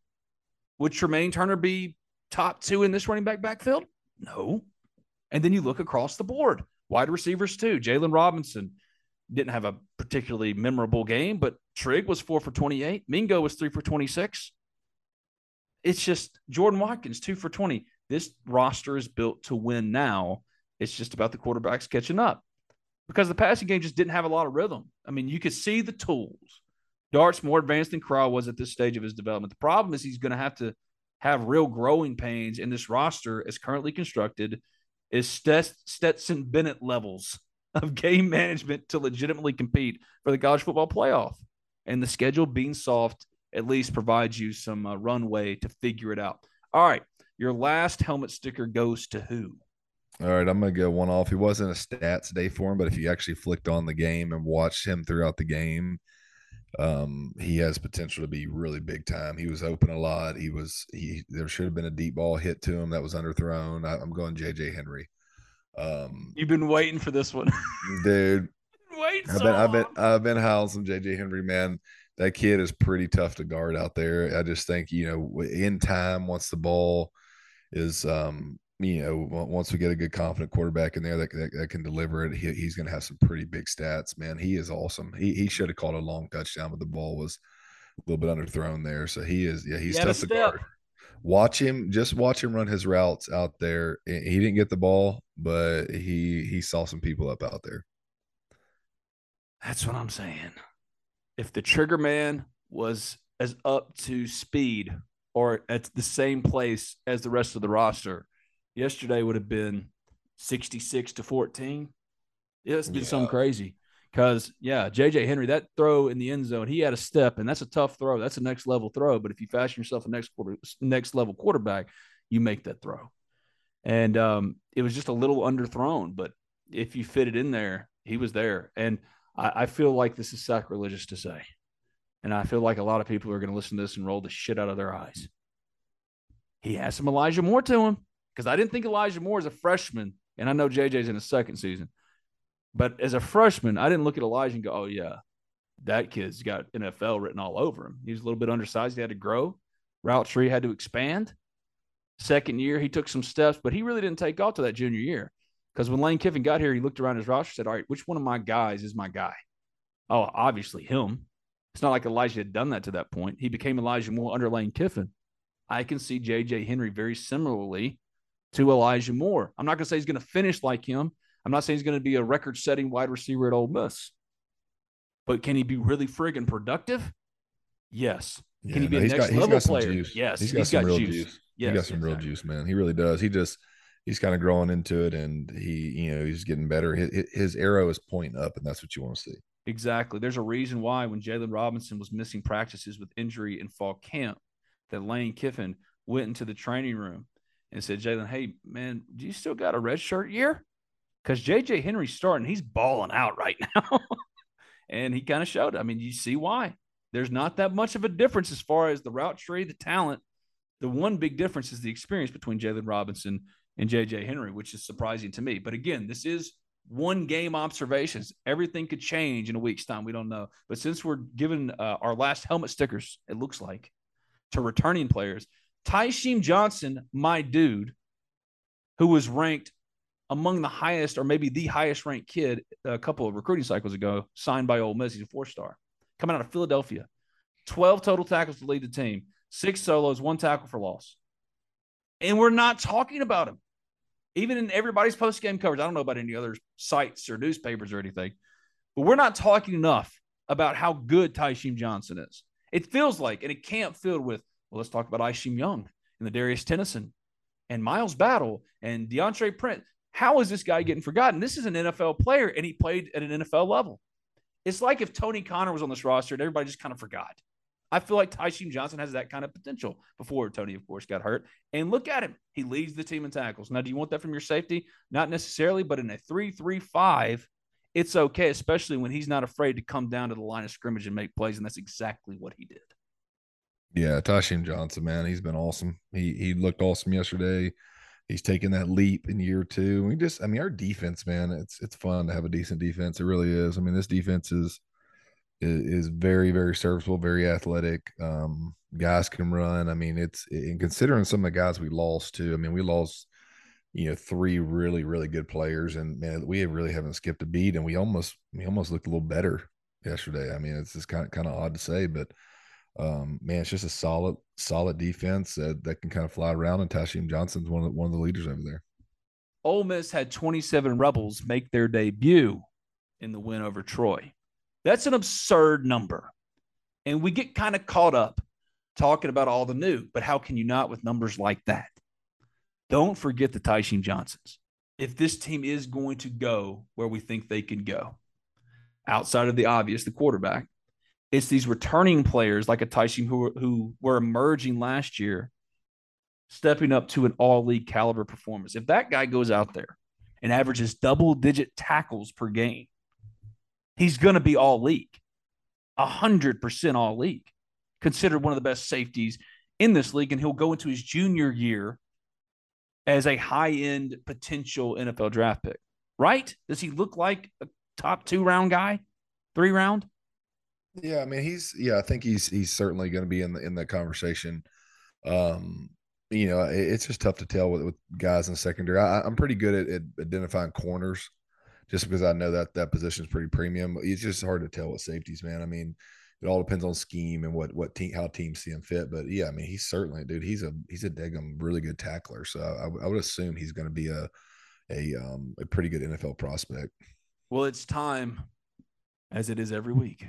Would Tremaine Turner be top two in this running back backfield? No. And then you look across the board. Wide receivers, too. Jalen Robinson didn't have a particularly memorable game, but Trigg was four for 28. Mingo was three for 26 it's just Jordan Watkins, two for 20. This roster is built to win now. It's just about the quarterbacks catching up because the passing game just didn't have a lot of rhythm. I mean, you could see the tools. Dart's more advanced than Corral was at this stage of his development. The problem is he's going to have to have real growing pains in this roster as currently constructed is Stetson Bennett levels of game management to legitimately compete for the college football playoff. And the schedule being soft at least provides you some uh, runway to figure it out. All right. Your last helmet sticker goes to who? All right, I'm gonna go one off. He wasn't a stats day for him, but if you actually flicked on the game and watched him throughout the game, um, he has potential to be really big time. He was open a lot. He was he. There should have been a deep ball hit to him that was underthrown. I, am going JJ Henry. Um, You've been waiting for this one, dude. Wait, I've been, I've been I've been howling some JJ Henry, man that kid is pretty tough to guard out there. I just think you know in time once the ball is um you know once we get a good confident quarterback in there that that, that can deliver it, he, he's going to have some pretty big stats. Man, he is awesome. He he should have caught a long touchdown, but the ball was a little bit underthrown there. So he is, yeah, he's He tough to guard. Watch him, just watch him run his routes out there. He didn't get the ball, but he he saw some people up out there. That's what I'm saying. If the trigger man was as up to speed or at the same place as the rest of the roster, yesterday would have been 66 to 14. Yeah, it's been something crazy. Because yeah, JJ Henry, that throw in the end zone, he had a step, and that's a tough throw. That's a next level throw. But if you fashion yourself a next quarter, next level quarterback, you make that throw. And um, it was just a little underthrown, but if you fit it in there, he was there. And I, I feel like this is sacrilegious to say. And I feel like a lot of people are going to listen to this and roll the shit out of their eyes. He has some Elijah Moore to him because I didn't think Elijah Moore as a freshman, and I know JJ's in his second season, but as a freshman, I didn't look at Elijah and go, oh, yeah, that kid's got NFL written all over him. He was a little bit undersized. He had to grow. Route tree had to expand. Second year, he took some steps, but he really didn't take off to that junior year. Because when Lane Kiffin got here, he looked around his roster said, All right, which one of my guys is my guy? Oh, obviously him. It's not like Elijah had done that to that point. He became Elijah Moore under Lane Kiffin. I can see JJ Henry very similarly to Elijah Moore. I'm not going to say he's going to finish like him. I'm not saying he's going to be a record setting wide receiver at Ole Miss. But can he be really friggin' productive? Yes. Yeah, can he be no, a next got- he's level got player? juice. Yes. he's got some real juice. Yes, he got some real juice, man. He really does. He just he's kind of growing into it, and he you know he's getting better. His, his arrow is pointing up, and that's what you want to see. Exactly. There's a reason why when Jalen Robinson was missing practices with injury in fall camp, that Lane Kiffin went into the training room and said, Jalen, hey, man, do you still got a red shirt year? Because JJ Henry's starting, he's balling out right now. and he kind of showed. I mean, you see why. There's not that much of a difference as far as the route tree, the talent. The one big difference is the experience between Jalen Robinson and JJ Henry, which is surprising to me. But again, this is one game observations. Everything could change in a week's time. We don't know. But since we're given uh, our last helmet stickers, it looks like, to returning players, Tysheem Johnson, my dude, who was ranked among the highest or maybe the highest ranked kid a couple of recruiting cycles ago, signed by Ole Miss. He's a four star coming out of Philadelphia. 12 total tackles to lead the team, six solos, one tackle for loss. And we're not talking about him. Even in everybody's post game coverage, I don't know about any other sites or newspapers or anything, but we're not talking enough about how good Tysheem Johnson is. It feels like, and it can't filled with, well, let's talk about Isheem Young and the Darius Tennyson and Miles Battle and Deantre Prince. How is this guy getting forgotten? This is an NFL player, and he played at an NFL level. It's like if Tony Conner was on this roster and everybody just kind of forgot. I feel like Tysheem Johnson has that kind of potential before Tony, of course, got hurt. And look at him. He leads the team in tackles. Now, do you want that from your safety? Not necessarily, but in a 3 3 5, it's okay, especially when he's not afraid to come down to the line of scrimmage and make plays. And that's exactly what he did. Yeah, Tysheem Johnson, man, he's been awesome. He he looked awesome yesterday. He's taking that leap in year two. We just, I mean, our defense, man, it's it's fun to have a decent defense. It really is. I mean, this defense is is, very very serviceable, very athletic. Um, guys can run. I mean, it's and considering some of the guys we lost too. I mean, we lost you know three really really good players, and man, we really haven't skipped a beat, and we almost we almost looked a little better yesterday. I mean, it's just kind of kind of odd to say, but um, man, it's just a solid, solid defense that, that can kind of fly around. And Tysheem Johnson's one of the, one of the leaders over there. Ole Miss had 27 Rebels make their debut in the win over Troy. That's an absurd number. And we get kind of caught up talking about all the new, but how can you not with numbers like that? Don't forget the Tysheem Johnsons. If this team is going to go where we think they can go, outside of the obvious, the quarterback, it's these returning players like a Tysheem who, who were emerging last year, stepping up to an all league caliber performance. If that guy goes out there and averages double digit tackles per game, he's going to be all league, 100% all league, considered one of the best safeties in this league. And he'll go into his junior year as a high end potential NFL draft pick, right? Does he look like a top two round guy, three round? Yeah, I mean he's yeah, I think he's he's certainly going to be in the in the conversation. Um, you know, it, it's just tough to tell with, with guys in the secondary. I, I'm pretty good at, at identifying corners, just because I know that that position is pretty premium. It's just hard to tell with safeties, man. I mean, it all depends on scheme and what what team how teams see him fit. But yeah, I mean, he's certainly dude. He's a he's a daggum really good tackler. So I, I would assume he's going to be a a um a pretty good NFL prospect. Well, it's time, as it is every week,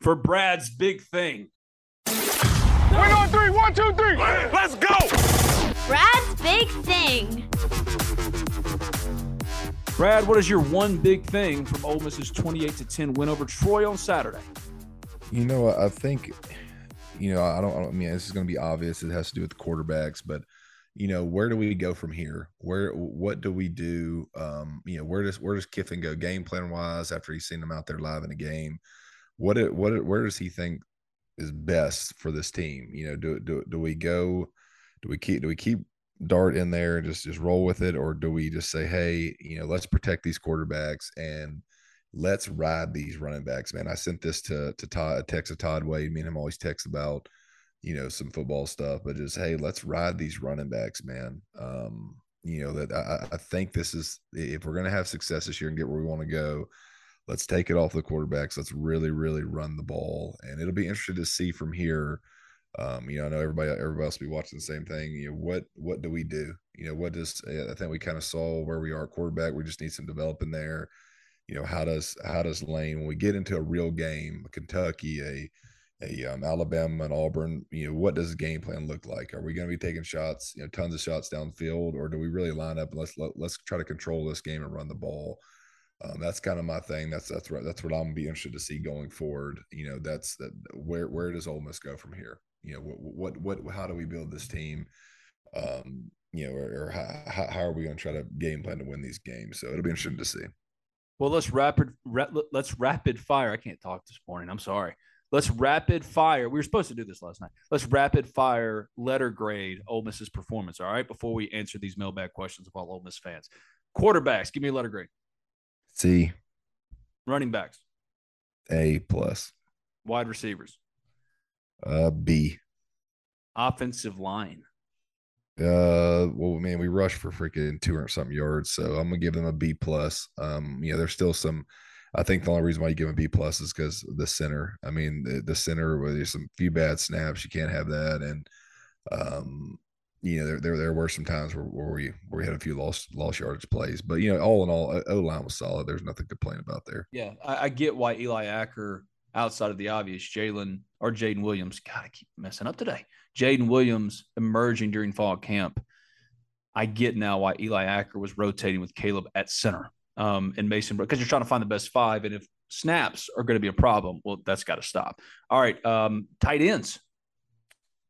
for Brad's big thing. Win on three. One, two, three. Let's go. Brad's big thing. Brad, what is your one big thing from Ole Miss's 28 to 10 win over Troy on Saturday? You know, I think, you know, I don't, I, don't, I mean, this is going to be obvious. It has to do with the quarterbacks, but you know, where do we go from here? Where, what do we do? Um, you know, where does where does Kiffin go game plan wise after he's seen them out there live in a game? What, it, what, it, where does he think is best for this team? You know, do do do we go? Do we keep do we keep Dart in there and just just roll with it, or do we just say, hey, you know, let's protect these quarterbacks and let's ride these running backs, man. I sent this to to Todd, text to Todd Wade. Me and him always text about, you know, some football stuff, but just hey, let's ride these running backs, man. Um, you know that I, I think this is if we're gonna have success this year and get where we want to go, let's take it off the quarterbacks. Let's really, really run the ball, and it'll be interesting to see from here. Um, you know, I know everybody everybody else will be watching the same thing. You know, what what do we do? You know, what does I think we kind of saw where we are quarterback. We just need some developing there you know how does how does Lane when we get into a real game, Kentucky, a a um, Alabama and Auburn, you know, what does the game plan look like? Are we going to be taking shots, you know, tons of shots downfield, or do we really line up and let's let, us let us try to control this game and run the ball? Um, that's kind of my thing. That's that's right. That's what I'm gonna be interested to see going forward. You know, that's that. Where where does Ole Miss go from here? You know, what what what how do we build this team? Um, you know, or, or how, how are we going to try to game plan to win these games? So it'll be interesting to see. Well, let's rapid let's rapid fire. I can't talk this morning. I'm sorry. Let's rapid fire. We were supposed to do this last night. Let's rapid fire letter grade Ole Miss's performance. All right, before we answer these mailbag questions of all Ole Miss fans. Quarterbacks, give me a letter grade. C. Running backs. A plus. Wide receivers. Uh, B. Offensive line. Uh, well, man, we rushed for freaking 200 something yards, so I'm gonna give them a B plus. Um, you know, there's still some. I think the only reason why you give them a B plus is because the center. I mean, the, the center where there's some few bad snaps, you can't have that, and um, you know, there there, there were some times where, where we where we had a few lost lost yardage plays, but you know, all in all, O line was solid. There's nothing to complain about there. Yeah, I, I get why Eli Acker outside of the obvious, Jalen or Jaden Williams. God, I keep messing up today. Jaden Williams emerging during fall camp. I get now why Eli Acker was rotating with Caleb at center um, and Mason because you're trying to find the best five. And if snaps are going to be a problem, well, that's got to stop. All right, um, tight ends.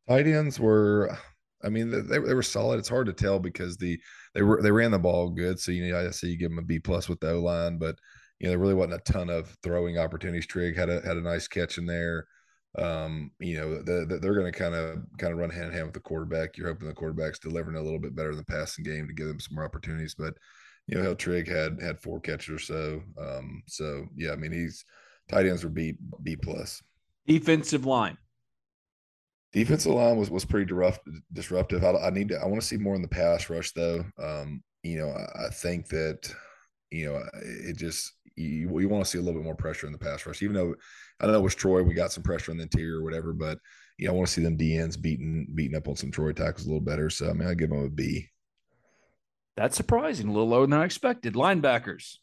Tight ends were, I mean, they, they were solid. It's hard to tell because the they were they ran the ball good. So you know, I see you give them a B plus with the O line, but you know, there really wasn't a ton of throwing opportunities. Trigg had a had a nice catch in there. Um, you know, the, the, they're going to kind of kind of run hand in hand with the quarterback. You're hoping the quarterback's delivering a little bit better in the passing game to give them some more opportunities. But you know, how Trigg had had four catches or so. Um, so yeah, I mean, he's tight ends were B B plus. Defensive line. Defensive line was was pretty disruptive. I, I need to. I want to see more in the pass rush though. Um, you know, I, I think that you know it just you, you want to see a little bit more pressure in the pass rush. Even though I don't know it was Troy, we got some pressure in the interior or whatever, but you know, I want to see them DNs beating beating up on some Troy tackles a little better. So I mean, I give them a B. That's surprising, a little lower than I expected. Linebackers,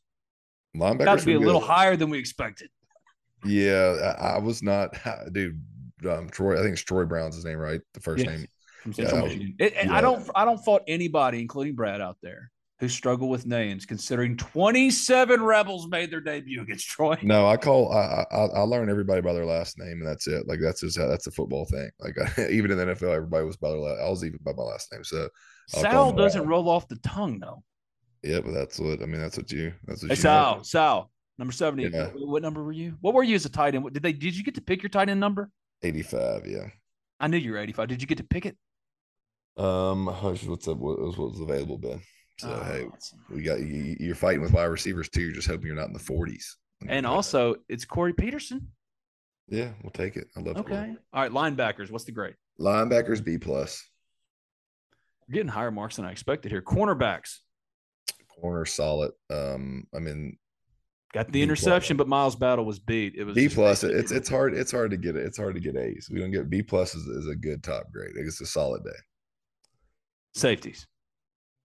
linebackers got to be a little higher than we expected. Yeah, I, I was not, dude. Um, Troy, I think it's Troy Brown's his name, right? The first yes. name. Yeah, it, yeah. I don't, I don't fault anybody, including Brad out there, who struggle with names, considering 27 Rebels made their debut against Troy. No, I call I I, I learn everybody by their last name, and that's it. Like that's just how that's a football thing. Like I, even in the NFL, everybody was by their last. I was even by my last name. So Sal doesn't roll off the tongue though. Yeah, but that's what I mean. That's what you. That's what hey, you Sal. Know. Sal, number seventy. Yeah. What number were you? What were you as a tight end? Did they? Did you get to pick your tight end number? Eighty-five. Yeah. I knew you were eighty-five. Did you get to pick it? Um, what's up? What was, what was available, Ben? So oh, hey, we got you, you're fighting with wide receivers too. You're just hoping you're not in the 40s. And also, it's Corey Peterson. Yeah, we'll take it. I love. Okay. Corey. All right, linebackers. What's the grade? Linebackers B plus. We're getting higher marks than I expected here. Cornerbacks. Corner solid. Um, I mean, Got the B interception, but Miles Battle was beat. It was B plus. It's it's hard. It's hard to get it. It's hard to get A's. We don't get B plus is, is a good top grade. It's a solid day. safeties.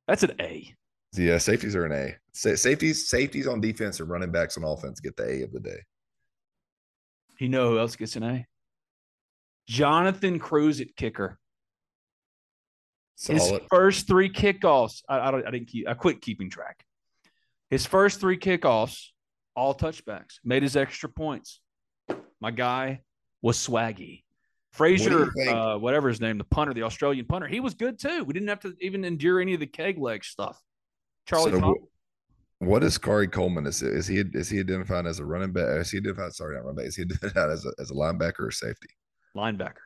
That's an A. Yeah, safeties are an A. Sa- safeties, safeties on defense and running backs on offense get the A of the day. You know who else gets an A? Jonathan Cruz at kicker. His first three kickoffs, I, I don't, I didn't keep, I quit keeping track. His first three kickoffs, all touchbacks, made his extra points. My guy was swaggy. Frazier, think? uh, whatever his name, the punter, the Australian punter, he was good too. We didn't have to even endure any of the keg leg stuff. Charlie So what is Khari Coleman? Is is he is he identified as a running back? Is he identified? Sorry, not running back. Is he identified as a as a linebacker or safety? linebacker.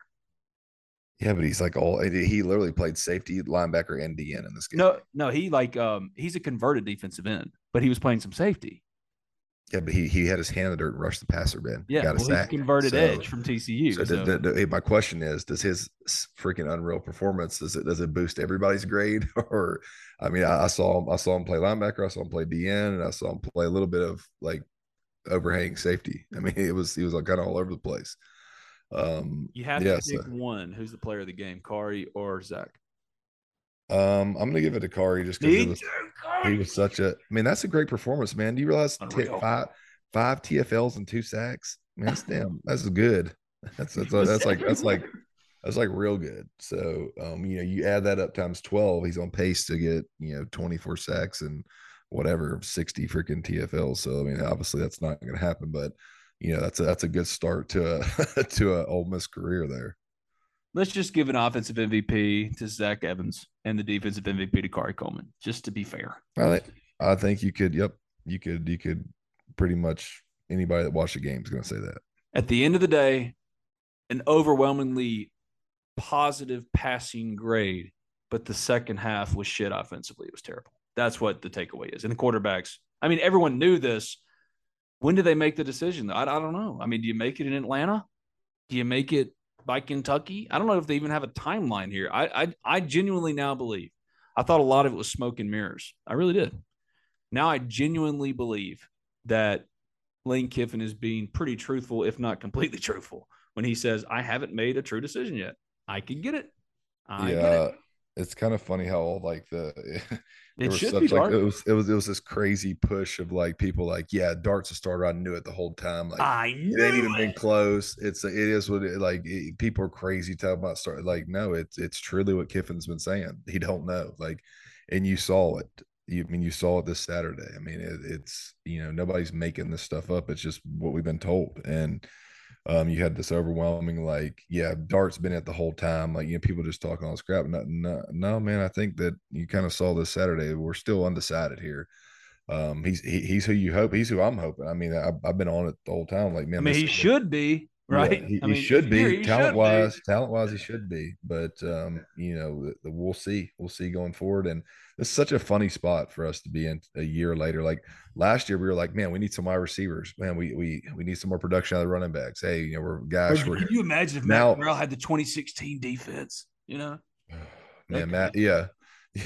Yeah, but he's like all he literally played safety, linebacker, and DN in this game. No, no, he like um he's a converted defensive end, but he was playing some safety. Yeah, but he he had his hand in the dirt and rushed the passer, man. Yeah, got a well, sack. converted So- edge from TCU. So, so- the- the- the- my question is, does his freaking unreal performance does it does it boost everybody's grade? Or I mean, I, I saw him I saw him play linebacker, I saw him play DN, and I saw him play a little bit of like overhanging safety. I mean, it was he was like kind of all over the place. Um, You have yeah, to pick one. Who's the player of the game, Khari or Zach? Um, I'm gonna give it to Khari just because he was such a. I mean, that's a great performance, man. Do you realize t- five five TFLs and two sacks? Man, that's damn. That's good. That's that's that's like that's like that's like real good. So, um, you know, you add that up times twelve, he's on pace to get you know 24 sacks and whatever 60 freaking TFLs. So, I mean, obviously that's not going to happen, but you know, that's a that's a good start to a to a Ole Miss career there. Let's just give an offensive MVP to Zach Evans and the defensive MVP to Khari Coleman, just to be fair. I think I think you could. Yep, you could. You could pretty much anybody that watched the game is going to say that. At the end of the day, an overwhelmingly positive passing grade, but the second half was shit offensively. It was terrible. That's what the takeaway is. And the quarterbacks, I mean, everyone knew this. When did they make the decision? I, I don't know. I mean, do you make it in Atlanta? Do you make it by Kentucky? I don't know if they even have a timeline here. I, I, I genuinely now believe. I thought a lot of it was smoke and mirrors. I really did. Now I genuinely believe that Lane Kiffin is being pretty truthful, if not completely truthful, when he says, I haven't made a true decision yet. I could get it. I get yeah, it. It's kind of funny how all like the It was should such be like it was it was it was this crazy push of like people like yeah dart's a starter I knew it the whole time like I knew it ain't even been close it's it is what it like it, people are crazy talking about start like no it's it's truly what Kiffin's been saying he don't know like and you saw it you I mean you saw it this Saturday I mean it, it's you know nobody's making this stuff up it's just what we've been told and um, you had this overwhelming like, yeah, Dart's been it the whole time. Like, you know, people just talking all this crap. No, no, no, man. I think that you kind of saw this Saturday. We're still undecided here. Um, he's he, he's who you hope. He's who I'm hoping. I mean, I, I've been on it the whole time. Like, man, I mean, he should be, yeah, right? he, I he should if you're- be he talent should be. wise. Talent wise, he should be. But um, you know, the, the, we'll see. We'll see going forward. And it's such a funny spot for us to be in a year later. Like last year, we were like, man, we need some wide receivers. Man, we we we need some more production out of the running backs. Hey, you know, we're gosh, we're Can you imagine if now- Matt Corral had the 2016 defense? You know, Man, Matt, yeah,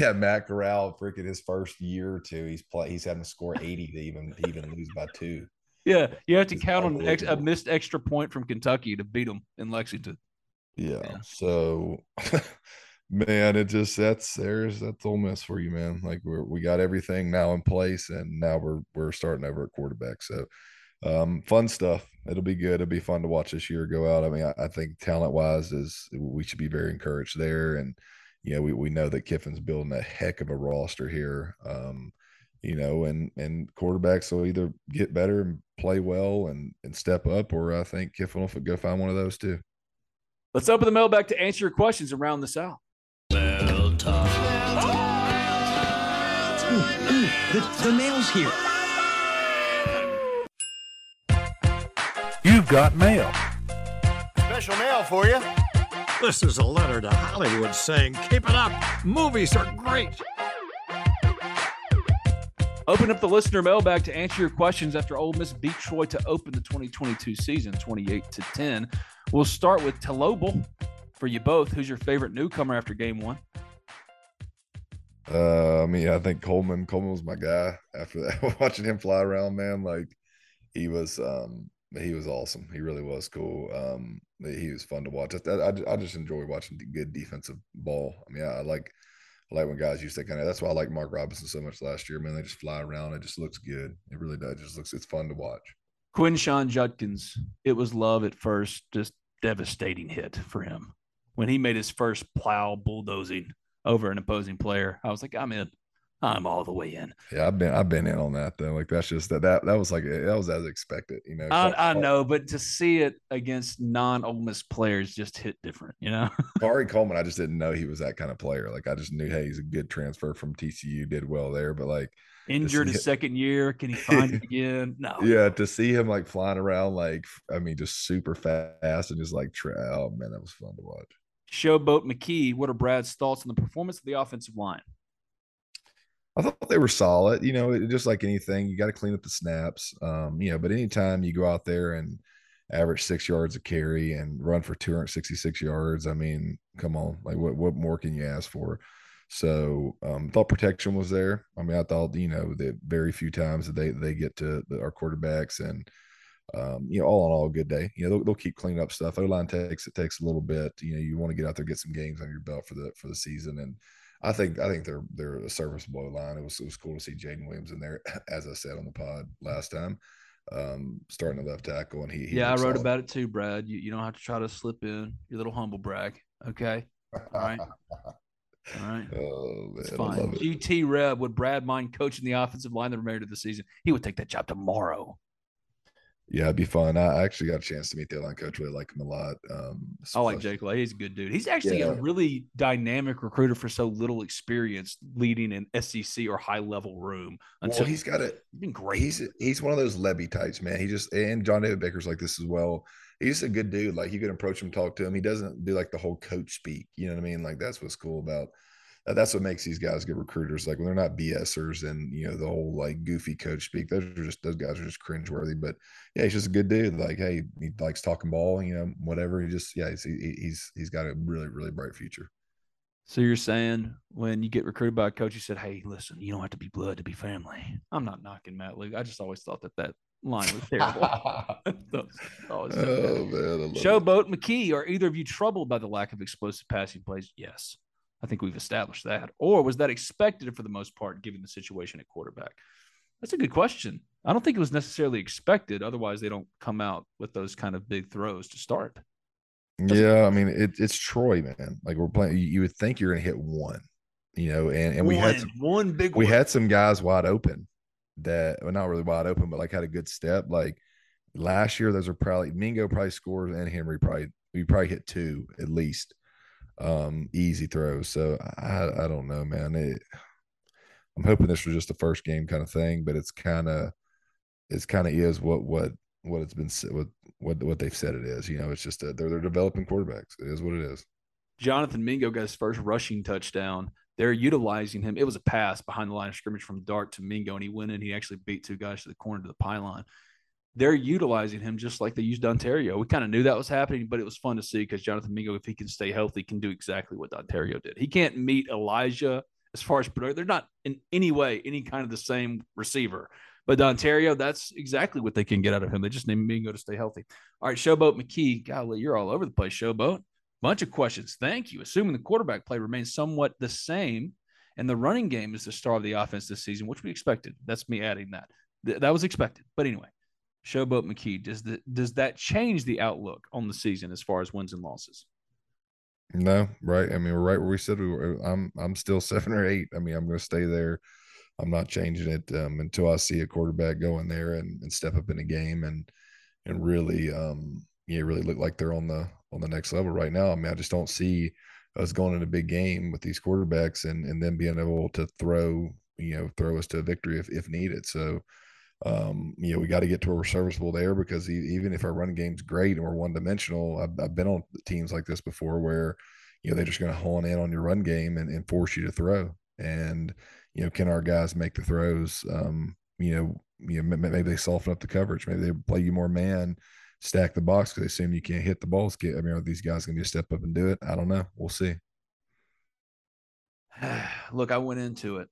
yeah, Matt Corral, freaking his first year or two, he's play, he's having to score eighty to even even lose by two. Yeah, you have to count on ex- a missed extra point from Kentucky to beat them in Lexington. Yeah, so man, it just that's there's that's Ole Miss for you, man. Like we're we got everything now in place, and now we're we're starting over at quarterback. So um fun stuff. It'll be good. It'll be fun to watch this year go out. I mean, I, I think talent wise is we should be very encouraged there, and you know we we know that Kiffin's building a heck of a roster here. Um, you know, and and quarterbacks will either get better and play well and and step up, or I think Kiffin will go find one of those too. Let's open the mailbag to answer your questions around the South. The, the mail's here. You've got mail. Special mail for you. This is a letter to Hollywood saying, Keep it up. Movies are great. Open up the listener mailbag to answer your questions after Ole Miss beat Troy to open the 2022 season 28 to 10. We'll start with Telobel for you both. Who's your favorite newcomer after game one? Uh, I mean, I think Coleman. Coleman was my guy after that. Watching him fly around, man, like he was um he was awesome. He really was cool. Um, he was fun to watch. I, I, I just enjoy watching good defensive ball. I mean, I, I like I like when guys use that kind of. That's why I like Mark Robinson so much last year. Man, they just fly around. It just looks good. It really does. It just looks. It's fun to watch. Quinshon Judkins. It was love at first. Just devastating hit for him when he made his first plow bulldozing over an opposing player. I was like, I'm in. I'm all the way in. Yeah, I've been I've been in on that though. Like that's just that that that was like that was as expected. You know, I, I know, but to see it against non Ole Miss players just hit different. You know, Khari Coleman, I just didn't know he was that kind of player. Like I just knew, hey, he's a good transfer from TCU, did well there, but like injured his second year, can he find it again? No. Yeah, to see him like flying around, like I mean, just super fast and just like, oh man, that was fun to watch. Showboat McKee, what are Brad's thoughts on the performance of the offensive line? I thought they were solid. You know, just like anything, you got to clean up the snaps. Um, you know, but anytime you go out there and average six yards a carry and run for 266 yards, I mean, come on, like what what more can you ask for? So um, thought protection was there. I mean, I thought you know that very few times that they they get to the, our quarterbacks and um, you know, all in all, a good day. You know, they'll, they'll keep cleaning up stuff. O line takes it takes a little bit. You know, you want to get out there, get some games on your belt for the for the season, and I think I think they're they're a serviceable line. It was it was cool to see Jaden Williams in there, as I said on the pod last time, um, starting the left tackle, and he, he yeah, I wrote solid. about it too, Brad. You you don't have to try to slip in your little humble brag, okay? All right. All right. Oh, man, it's fine. GT Reb, would Brad mind coaching the offensive line the remainder of the season? He would take that job tomorrow. Yeah, it'd be fun. I actually got a chance to meet the line coach. Really like him a lot. Um, I like Jake Lay. He's a good dude. He's actually yeah. a really dynamic recruiter for so little experience leading an SEC or high level room. Until well, he's got it. He's been great. He's he's one of those Lebby types, man. He just and John David Baker's like this as well. He's a good dude. Like you can approach him, talk to him. He doesn't do like the whole coach speak. You know what I mean? Like that's what's cool about that's what makes these guys good recruiters. Like when they're not BSers and you know the whole like goofy coach speak. Those are just those guys are just cringeworthy. But yeah, he's just a good dude. Like hey, he likes talking ball. You know, whatever. He just yeah, he's he's he's got a really really bright future. So you're saying when you get recruited by a coach, you said, "Hey, listen, you don't have to be blood to be family." I'm not knocking Matt Luke. I just always thought that that line was terrible. oh man, Showboat McKee, are either of you troubled by the lack of explosive passing plays? Yes. I think we've established that. Or was that expected for the most part, given the situation at quarterback? That's a good question. I don't think it was necessarily expected. Otherwise, they don't come out with those kind of big throws to start. Yeah, I mean it, it's Troy, man. Like we're playing. You would think you're going to hit one, you know, and, and we had some, one big. We one. had some guys wide open that, well, not really wide open, but like had a good step. Like last year, those are probably Mingo probably scores and Henry probably we probably hit two at least um, easy throws. So I, I don't know, man. It, I'm hoping this was just a first game kind of thing, but it's kind of, it's kind of is what what what it's been what what what they've said it is. You know, it's just a, they're they're developing quarterbacks. It is what it is. Jonathan Mingo got his first rushing touchdown. They're utilizing him. It was a pass behind the line of scrimmage from Dart to Mingo, and he went in. He actually beat two guys to the corner to the pylon they're utilizing him just like they used Ontario. We kind of knew that was happening, but it was fun to see because Jonathan Mingo, if he can stay healthy, can do exactly what Ontario did. He can't meet Elijah as far as they're not in any way any kind of the same receiver. But Ontario, that's exactly what they can get out of him. They just need Mingo to stay healthy. All right, Showboat McKee, golly, you're all over the place, Showboat. Bunch of questions. Thank you. Assuming the quarterback play remains somewhat the same and the running game is the star of the offense this season, which we expected. That's me adding that. Th- that was expected. But anyway, Showboat McKee, does the, does that change the outlook on the season as far as wins and losses? No, right. I mean, we're right where we said we were. I'm I'm still seven or eight. I mean, I'm going to stay there. I'm not changing it um, until I see a quarterback go in there and, and step up in a game and and really um yeah really look like they're on the on the next level right now. I mean, I just don't see us going in a big game with these quarterbacks and and then being able to throw you know throw us to a victory if if needed. So um, you know, we got to get to where we're serviceable there because even if our run game's great and we're one dimensional, I've, I've, been on teams like this before where, you know, they're just going to hone in on your run game and, and, force you to throw. And, you know, can our guys make the throws? Um, you know, you know, maybe they soften up the coverage. Maybe they play you more man, stack the box because they assume you can't hit the balls. I mean, are these guys going to step up and do it? I don't know. We'll see. Look, I went into it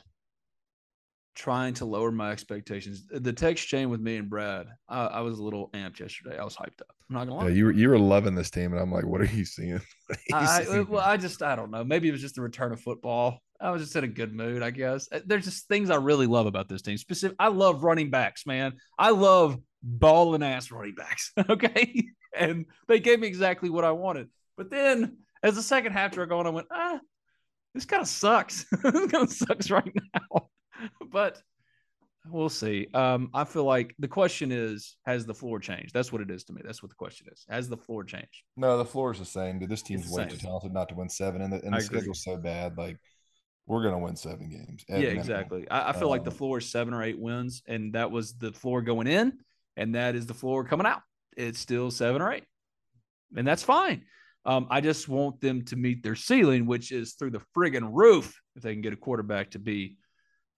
trying to lower my expectations. The text chain with me and Brad, I, I was a little amped yesterday. I was hyped up. I'm not gonna lie. Yeah, you were you were loving this team, and I'm like, what are you seeing? Are you I, seeing? well, I just I don't know. Maybe it was just the return of football. I was just in a good mood, I guess. Uh, There's just things I really love about this team. Specific, I love running backs, man. I love ball and ass running backs. Okay, and they gave me exactly what I wanted. But then, as the second half dragged on, I went, ah, this kind of sucks. this kind of sucks right now. but we'll see. Um, I feel like the question is, has the floor changed? That's what it is to me. That's what the question is. Has the floor changed? No, the floor is the same. Dude, this team's way too talented not to win seven, and the, and the schedule's so bad. Like, we're gonna win seven games. yeah, minimum. exactly. I, I feel like the Um, floor is seven or eight wins, and that was the floor going in, and that is the floor coming out. It's still seven or eight, and that's fine. Um, I just want them to meet their ceiling, which is through the friggin' roof if they can get a quarterback to be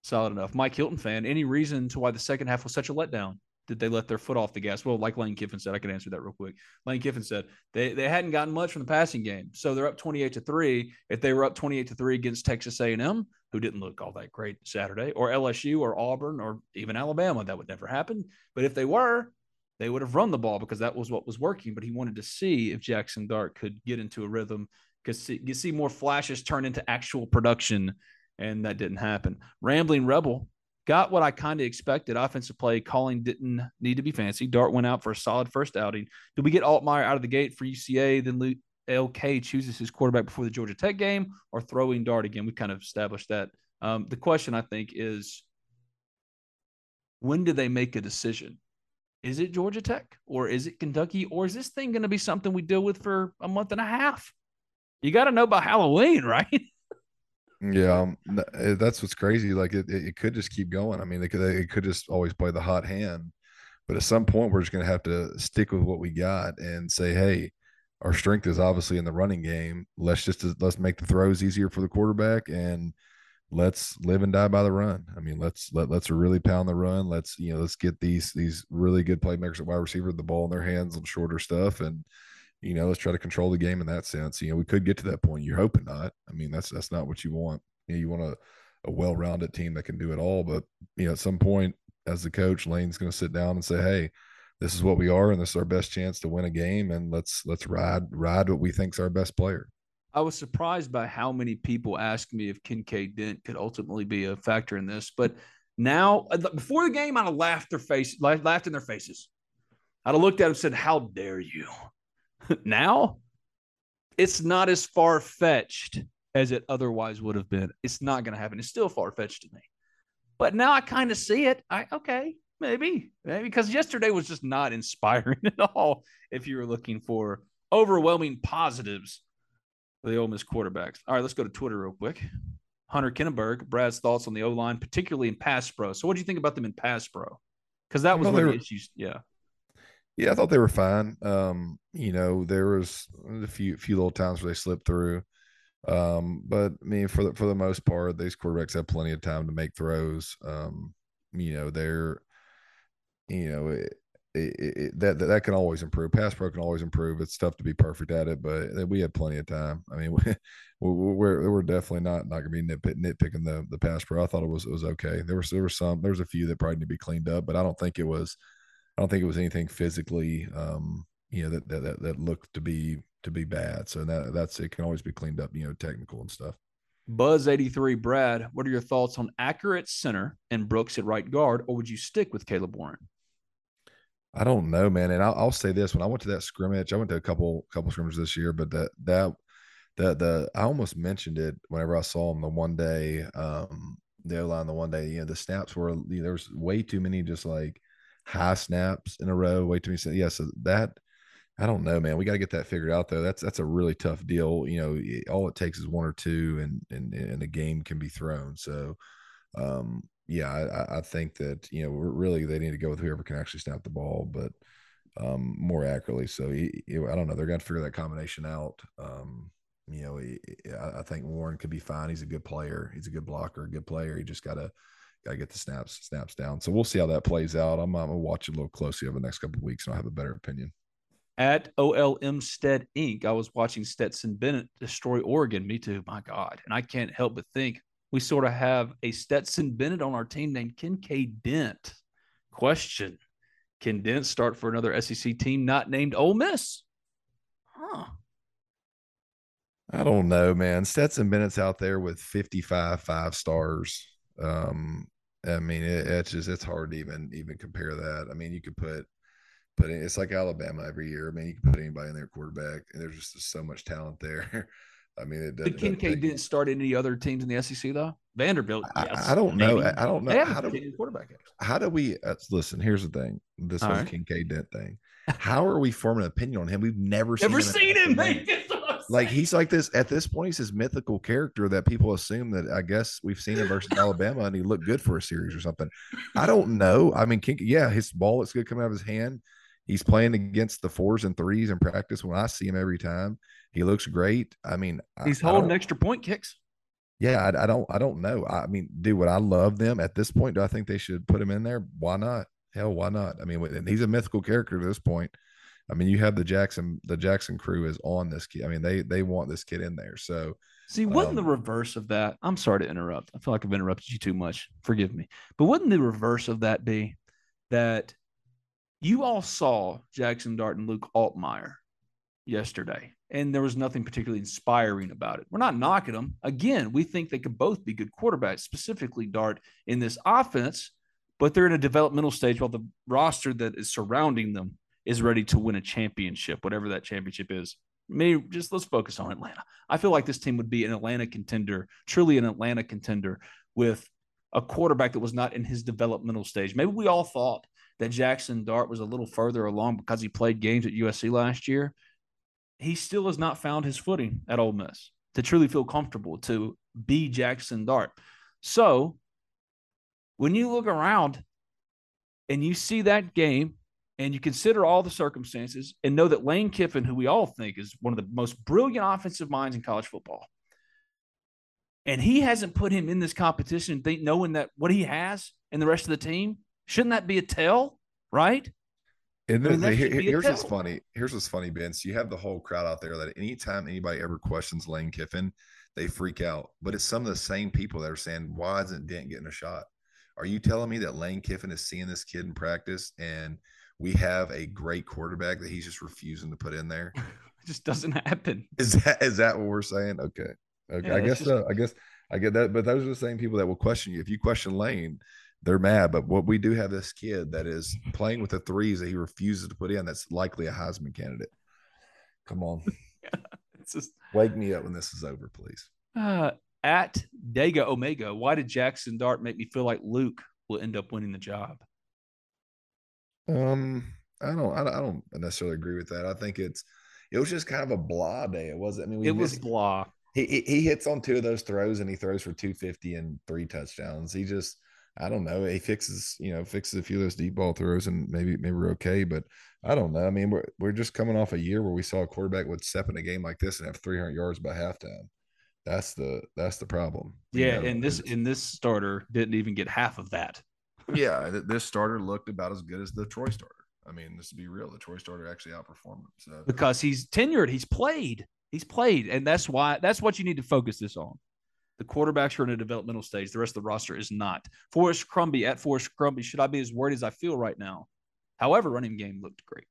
solid enough. Mike Hilton fan, any reason to why the second half was such a letdown? Did they let their foot off the gas? Well, like Lane Kiffin said, I can answer that real quick. Lane Kiffin said they, they hadn't gotten much from the passing game, so they're up twenty eight to three. If they were up twenty eight to three against Texas A and M, who didn't look all that great Saturday, or LSU or Auburn or even Alabama, that would never happen. But if they were, they would have run the ball because that was what was working. But he wanted to see if Jaxson Dart could get into a rhythm, because you see more flashes turn into actual production, and that didn't happen. Rambling Rebel got what I kind of expected. Offensive play calling didn't need to be fancy. Dart went out for a solid first outing. Did we get Altmyer out of the gate for UCA? Then LK chooses his quarterback before the Georgia Tech game or throwing Dart again. We kind of established that. Um, the question I think is when do they make a decision? Is it Georgia Tech or is it Kentucky or is this thing going to be something we deal with for a month and a half? You got to know by Halloween, right? Yeah, um, eh, that's what's crazy. Like it, it, could just keep going. I mean, it could, it could just always play the hot hand, but at some point we're just going to have to stick with what we got and say, hey, our strength is obviously in the running game. Let's just let's make the throws easier for the quarterback and let's live and die by the run. I mean, let's let let's really pound the run. Let's you know let's get these these really good playmakers at wide receiver the ball in their hands on shorter stuff and you know, let's try to control the game in that sense. You know, we could get to that point. You're hoping not. I mean, that's that's not what you want. You know, you want a, a well-rounded team that can do it all. But you know, at some point, as the coach, Lane's going to sit down and say, "Hey, this is what we are, and this is our best chance to win a game, and let's let's ride ride what we think's our best player." I was surprised by how many people asked me if Kincaid Dent could ultimately be a factor in this. But now, uh, before the game, I'd have laughed their face, laughed in their faces. I'd have looked at and said, "How dare you!" now, it's not as far fetched as it otherwise would have been. It's not going to happen. It's still far fetched to me. But now I kind of see it. I okay, maybe, maybe because yesterday was just not inspiring at all. If you were looking for overwhelming positives for the Ole Miss quarterbacks. All right, let's go to Twitter real quick. Hunter Kinnenberg, Brad's thoughts on the O line, particularly in pass pro. So, what do you think about them in pass pro? Because that was Well, of the issues. Yeah. Yeah, I thought they were fine. Um, you know, there was a few few little times where they slipped through. Um, but I mean, for the for the most part, these quarterbacks have plenty of time to make throws. Um, you know, they're, you know, it, it, it, that that can always improve. Pass pro can always improve. It's tough to be perfect at it, but we had plenty of time. I mean, we, we're we're definitely not not gonna be nitpick, nitpicking the the pass pro. I thought it was it was okay. There was there were some there was a few that probably need to be cleaned up, but I don't think it was I don't think it was anything physically, um, you know, that, that that looked to be to be bad. So that that's it can always be cleaned up, you know, technical and stuff. Buzz83, Brad, what are your thoughts on accurate center and Brooks at right guard, or would you stick with Caleb Warren? I don't know, man. And I'll, I'll say this: when I went to that scrimmage, I went to a couple couple scrimmages this year, but that that that the I almost mentioned it whenever I saw him the one day, um, the O line the one day. You know, the snaps were you know, there was way too many just like high snaps in a row, way too many. Yeah, so that I don't know, man. We got to get that figured out though. That's that's a really tough deal. You know, all it takes is one or two, and and and a game can be thrown. So, um, yeah, I, I think that you know really they need to go with whoever can actually snap the ball, but um, more accurately. So he, he- I don't know. They're going to figure that combination out. Um, you know, he, I, I think Warren could be fine. He's a good player. He's a good blocker, a good player. He just got to got to get the snaps snaps down. So we'll see how that plays out. I'm, I'm gonna watch it a little closely over the next couple of weeks, and I'll have a better opinion. At OLM Stead Inc., I was watching Stetson Bennett destroy Oregon. Me too. My God. And I can't help but think, we sort of have a Stetson Bennett on our team named Kincaid Dent. Question Can Dent start for another SEC team not named Ole Miss? Huh. I don't know, man. Stetson Bennett's out there with 55 five stars. Um, I mean, it, it's just it's hard to even even compare that. I mean, you could put put in, it's like Alabama every year. I mean, you can put anybody in their quarterback, and there's just so much talent there. I mean, it Did Kincaid didn't start any other teams in the SEC though. Vanderbilt. Yes, I, I don't know. I, I don't know. How do, quarterback. how do we uh, listen? Here's the thing. This All whole right. Kincaid Dent thing. How are we forming an opinion on him? We've never Never seen seen him, him. mate. That's what I'm Like he's like this at this point. He's this mythical character that people assume that I guess we've seen him versus Alabama, and he looked good for a series or something. I don't know. I mean, Kink, yeah, his ball looks good coming out of his hand. He's playing against the fours and threes in practice. When I see him every time, he looks great. I mean, He's I holding don't- extra point kicks. yeah, I, I don't, I don't know. I mean, dude, would I love them at this point? Do I think they should put him in there? Why not? Hell, why not? I mean, and he's a mythical character at this point. I mean, you have the Jackson, the Jackson crew is on this kid. I mean, they they want this kid in there. So See, wasn't um, the reverse of that? I'm sorry to interrupt. I feel like I've interrupted you too much. Forgive me. But wouldn't the reverse of that be that you all saw Jaxson Dart and Luke Altmyer yesterday, and there was nothing particularly inspiring about it. We're not knocking them. Again, we think they could both be good quarterbacks, specifically Dart in this offense, but they're in a developmental stage while the roster that is surrounding them is ready to win a championship, whatever that championship is. Maybe just let's focus on Atlanta. I feel like this team would be an Atlanta contender, truly an Atlanta contender with a quarterback that was not in his developmental stage. Maybe we all thought that Jaxson Dart was a little further along because he played games at USC last year. He still has not found his footing at Ole Miss to truly feel comfortable to be Jaxson Dart. So when you look around and you see that game and you consider all the circumstances and know that Lane Kiffin, who we all think is one of the most brilliant offensive minds in college football, and he hasn't put him in this competition, think knowing that what he has and the rest of the team, shouldn't that be a tell, right? And I mean, then, here- should be a here's what's funny. Here's what's funny, Ben. So you have the whole crowd out there that anytime anybody ever questions Lane Kiffin, they freak out. But it's some of the same people that are saying, "Why isn't Dent getting a shot?" Are you telling me that Lane Kiffin is seeing this kid in practice and we have a great quarterback that he's just refusing to put in there? It just doesn't happen. Is that is that what we're saying? Okay, okay. Yeah, I guess just- so. I guess I get that. But those are the same people that will question you. If you question Lane, they're mad. But what we do have this kid that is playing with the threes that he refuses to put in. That's likely a Heisman candidate. Come on, It's just wake me up when this is over, please. uh, at Dega Omega. Why did Jaxson Dart make me feel like Luke will end up winning the job? Um, I don't, I don't, I don't necessarily agree with that. I think it's, it was just kind of a blah day. It wasn't. I mean, we It was blah. He, he he hits on two of those throws and he throws for 250 and three touchdowns. He just I don't know. He fixes, you know, fixes a few of those deep ball throws and maybe maybe we're okay. But I don't know. I mean, we're we're just coming off a year where we saw a quarterback would step in a game like this and have 300 yards by halftime. That's the that's the problem. Yeah, gotta- and this and this starter didn't even get half of that. Yeah, th- this starter looked about as good as the Troy starter. I mean, this to be real, the Troy starter actually outperformed him. So because he's tenured. He's played. He's played, and that's why that's what you need to focus this on. The quarterbacks are in a developmental stage. The rest of the roster is not. Forrest Crumby at Forrest Crumby. Should I be as worried as I feel right now? However, running game looked great.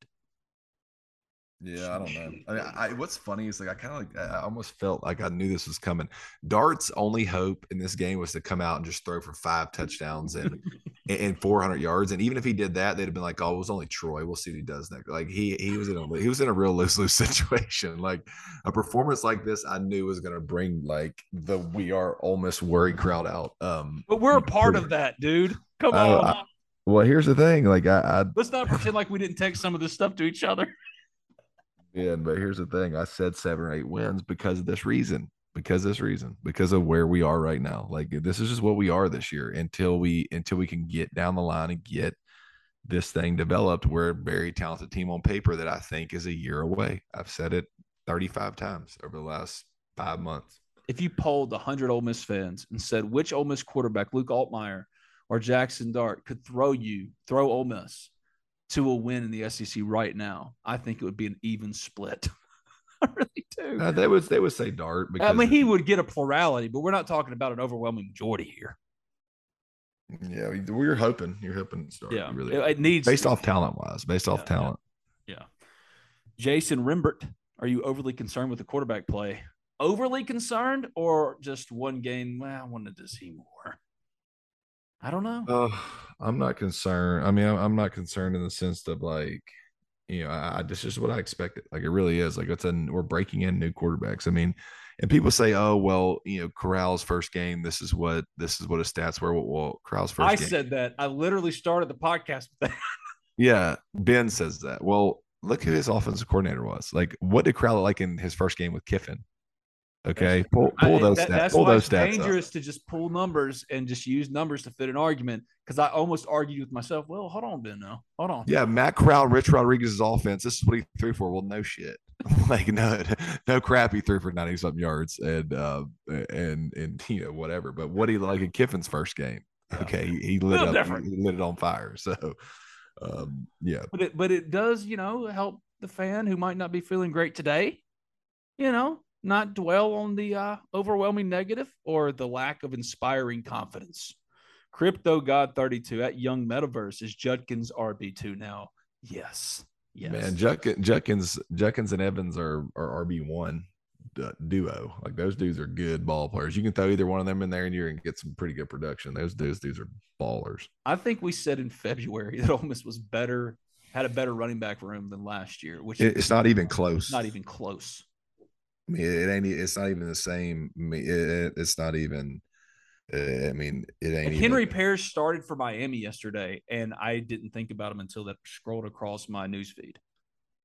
Yeah, I don't know. I mean, I, what's funny is like I kind of like I almost felt like I knew this was coming. Dart's only hope in this game was to come out and just throw for five touchdowns and and 400 yards. And even if he did that, they'd have been like, "Oh, it was only Troy. We'll see what he does next." Like he he was in a he was in a real lose lose situation. Like a performance like this, I knew was going to bring like the we are almost worried crowd out. Um, But we're a part of that, dude. Come I- on. I- well, here's the thing. Like I, I Let's not pretend like we didn't text some of this stuff to each other. Yeah, but here's the thing. I said seven or eight wins because of this reason. Because this reason. Because of where we are right now. Like this is just what we are this year until we until we can get down the line and get this thing developed. We're a very talented team on paper that I think is a year away. I've said it 35 times over the last five months. If you polled 100 Ole Miss fans and said which Ole Miss quarterback, Luke Altmyer or Jaxson Dart, could throw you, throw Ole Miss to a win in the SEC right now, I think it would be an even split. I really do. Uh, they would they would say Dart because I mean, he would get a plurality, but we're not talking about an overwhelming majority here. yeah, we- we're hoping you're hoping it's Dart. Yeah, You really it- it needs based off talent wise, based off talent. Yeah. Jason Rimbert, are you overly concerned with the quarterback play? Overly concerned or just one game? Well, I wanted to see more. I don't know. Uh, I'm not concerned. I mean, I'm, I'm not concerned in the sense of like, you know, I, I this is what I expected. Like it really is. Like it's a we're breaking in new quarterbacks. I mean, and people say, oh well, you know, Corral's first game. This is what this is what his stats were. Well, well Corral's first I game. said that. I literally started the podcast with that. yeah, Ben says that. Well, look who his offensive coordinator was. Like, what did Corral like in his first game with Kiffin? Okay, pull pull I- those that- stats. That's Pull why those it's stats. Up. dangerous to just pull numbers and just use numbers to fit an argument. Because I almost argued with myself. Well, hold on, Ben. Now, hold on. Yeah, Matt Corral, Rich Rodriguez's offense. This is what he threw for. Well, no shit. like no, no crap. He threw for ninety something yards and uh and and you know whatever. But what he like in Kiffin's first game. Okay, he, he lit up, different. he lit it on fire. So, um, yeah, But it but it does, you know, help the fan who might not be feeling great today, you know, not dwell on the uh, overwhelming negative or the lack of inspiring confidence. Crypto God 32 at Young Metaverse is Judkins RB2 now. Yes. Yes. man, Judkins, Judkins, Judkins and Evans are are RB one duo. Like those dudes are good ball players. You can throw either one of them in there, and you're gonna get some pretty good production. Those dudes are ballers. I think we said in February that Ole Miss was better, had a better running back room than last year, which It- it's not even close. Not even close. I mean, it ain't. It's not even the same. I mean, it, it- it's not even. uh, I mean, it ain't. And even- Henry Parrish started for Miami yesterday, and I didn't think about him until that scrolled across my newsfeed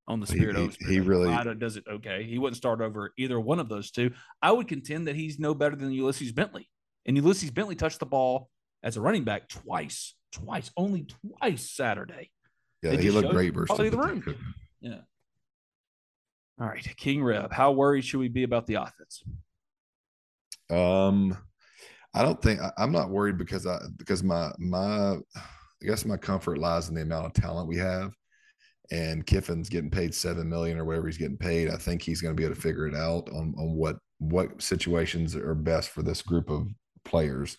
on the Spirit he- Oaks. he really- does it okay. He wouldn't start over either one of those two. I would contend that he's no better than Ulysses Bentley, and Ulysses Bentley touched the ball as a running back twice, twice, only twice Saturday. Yeah, he looked great versus the the room. Yeah. All right, King Reb, how worried should we be about the offense? Um, I don't think I, I'm not worried because I because my my I guess my comfort lies in the amount of talent we have. And Kiffin's getting paid seven million or whatever he's getting paid. I think he's going to be able to figure it out on on what what situations are best for this group of players.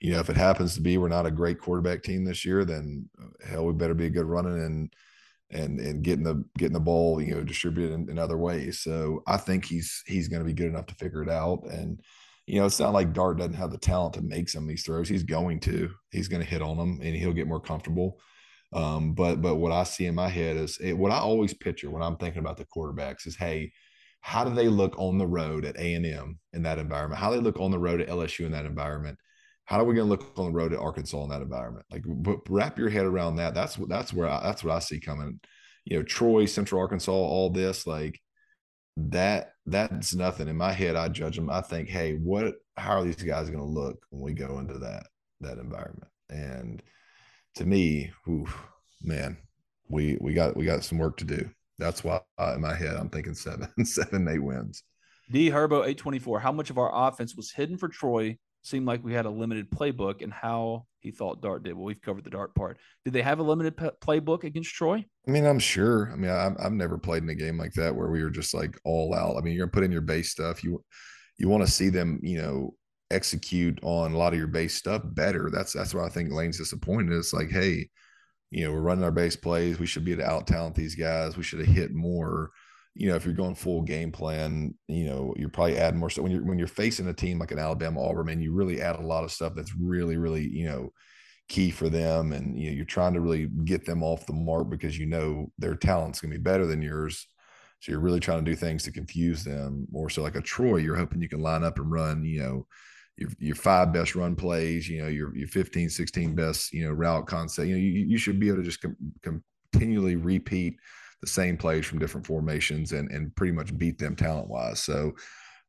You know, if it happens to be we're not a great quarterback team this year, then uh, hell, we better be a good running and and and getting the getting the ball, you know, distributed in, in other ways. So I think he's he's going to be good enough to figure it out. And you know, it's not like Dart doesn't have the talent to make some of these throws. He's going to. He's going to hit on them, and he'll get more comfortable. Um, but but what I see in my head is it, what I always picture when I'm thinking about the quarterbacks is, hey, how do they look on the road at A and M in that environment? How do they look on the road at LSU in that environment? How are we going to look on the road at Arkansas in that environment? Like, w- wrap your head around that. That's what that's where I, that's what I see coming. You know, Troy, Central Arkansas, all this like that. That's nothing in my head. I judge them. I think, hey, what? How are these guys going to look when we go into that that environment? And to me, man, we we got we got some work to do. That's why uh, in my head I'm thinking seven, seven, eight wins. D Herbo 824. How much of our offense was hidden for Troy? Seemed like we had a limited playbook, and how he thought Dart did. Well, we've covered the Dart part. Did they have a limited playbook against Troy? I mean, I'm sure. I mean, I, I've never played in a game like that where we were just like all out. I mean, you're gonna put in your base stuff. You you want to see them, you know, execute on a lot of your base stuff better. That's that's why I think Lane's disappointed. It's like, hey, you know, we're running our base plays. We should be able to out talent these guys. We should have hit more. You know, if you're going full game plan, you know, you're probably adding more stuff. When you're when you're facing a team like an Alabama Auburn, man, you really add a lot of stuff that's really, really, you know, key for them. And you know, you're trying to really get them off the mark because you know their talent's gonna be better than yours. So you're really trying to do things to confuse them more. So like a Troy, you're hoping you can line up and run, you know, your, your five best run plays, you know, your, your 15, 16 best, you know, route concept, you know, you, you should be able to just com- continually repeat the same plays from different formations and, and pretty much beat them talent wise. So,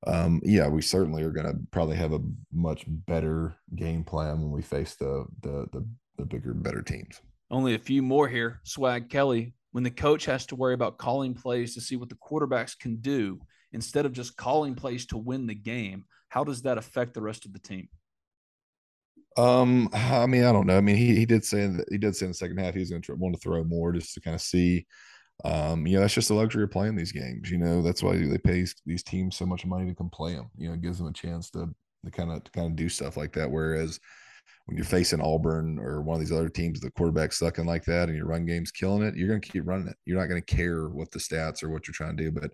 um, yeah, we certainly are going to probably have a much better game plan when we face the, the, the, the bigger, better teams. Only a few more here. Swag Kelly. When the coach has to worry about calling plays to see what the quarterbacks can do instead of just calling plays to win the game, how does that affect the rest of the team? Um, I mean, I don't know. I mean, he, he did say that he did say in the second half he was going to want to throw more just to kind of see. Um, you know, that's just the luxury of playing these games. You know, that's why they pay these teams so much money to come play them. You know, it gives them a chance to to kind of to kind of do stuff like that. Whereas when you're facing Auburn or one of these other teams, the quarterback's sucking like that, and your run game's killing it, you're going to keep running it. You're not going to care what the stats or what you're trying to do. But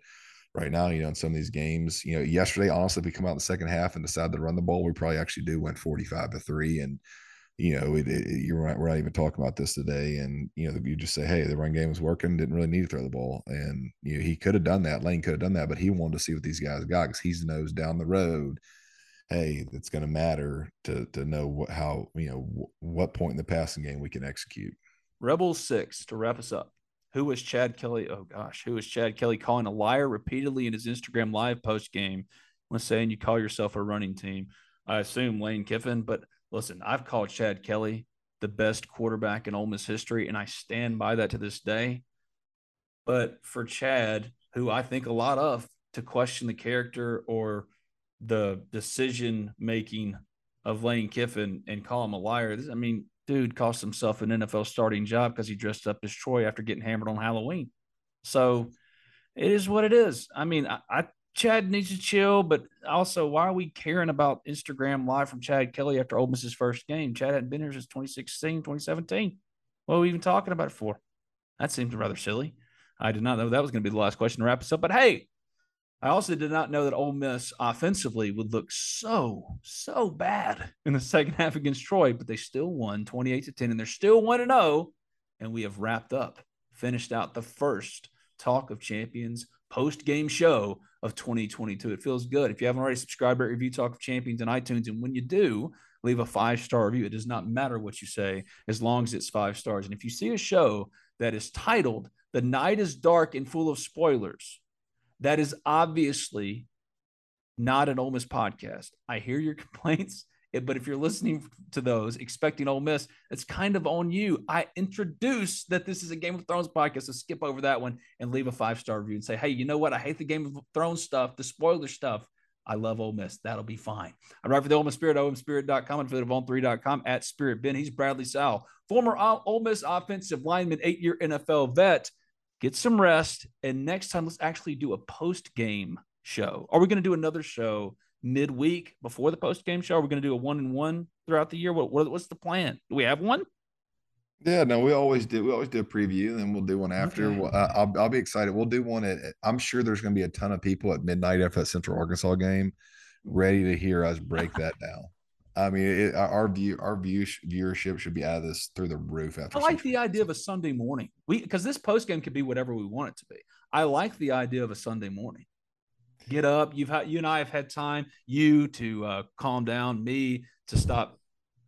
right now, you know, in some of these games, you know, yesterday, honestly, if we come out in the second half and decide to run the ball, we probably actually do win 45 to three. And, you know, it, it, you're. We're not even talking about this today. And, you know, you just say, hey, the run game was working, didn't really need to throw the ball. And, you know, he could have done that. Lane could have done that, but he wanted to see what these guys got because he's knows down the road hey, it's going to matter to to know what how you know what point in the passing game we can execute. Rebels six to wrap us up. Who was Chad Kelly? Oh gosh, who was Chad Kelly calling a liar repeatedly in his Instagram live post game when saying you call yourself a running team? I assume Lane Kiffin, but listen, I've called Chad Kelly the best quarterback in Ole Miss history, and I stand by that to this day. But for Chad, who I think a lot of, to question the character or the decision making of Lane Kiffin and call him a liar. I mean, dude cost himself an NFL starting job because he dressed up as Troy after getting hammered on Halloween. So it is what it is. I mean, I, I Chad needs to chill, but also, why are we caring about Instagram live from Chad Kelly after Ole Miss's first game? Chad hadn't been here since 2016, 2017. What are we even talking about it for? That seems rather silly. I did not know that was going to be the last question to wrap us up. But hey, I also did not know that Ole Miss offensively would look so, so bad in the second half against Troy, but they still won 28 to 10, and they're still 1 to 0. And we have wrapped up, finished out the first Talk of Champions post game show of 2022. It feels good. If you haven't already subscribed or review Talk of Champions on iTunes, and when you do, leave a five star review. It does not matter what you say as long as it's five stars. And if you see a show that is titled The Night is Dark and Full of Spoilers, that is obviously not an Ole Miss podcast. I hear your complaints, Eh, but if you're listening to those expecting Ole Miss, it's kind of on you. I introduce that this is a Game of Thrones podcast, so skip over that one and leave a five star review and say, hey, you know what? I hate the Game of Thrones stuff, the spoiler stuff. I love Ole Miss. That'll be fine. I write for the Ole Miss Spirit, omspirit.com, and affiliate of on3.com at Spirit Ben. He's Bradley Sowell, former Ole Miss offensive lineman, eight year NFL vet get some rest, and next time let's actually do a post game show. Are we going to do another show midweek before the post game show? Are we going to do a one and one throughout the year? What, what, what's the plan? Do we have one? Yeah, no, we always do. We always do a preview, and then we'll do one after. Okay. We'll, uh, I'll, I'll be excited. We'll do one at. I'm sure there's going to be a ton of people at midnight after that Central Arkansas game, ready to hear us break that down. I mean, it, our view, our view, viewership should be out of this through the roof. After I like the idea of a Sunday morning. We because this post game could be whatever we want it to be. I like the idea of a Sunday morning. Get up. You've had you and I have had time. You to uh, calm down. Me to stop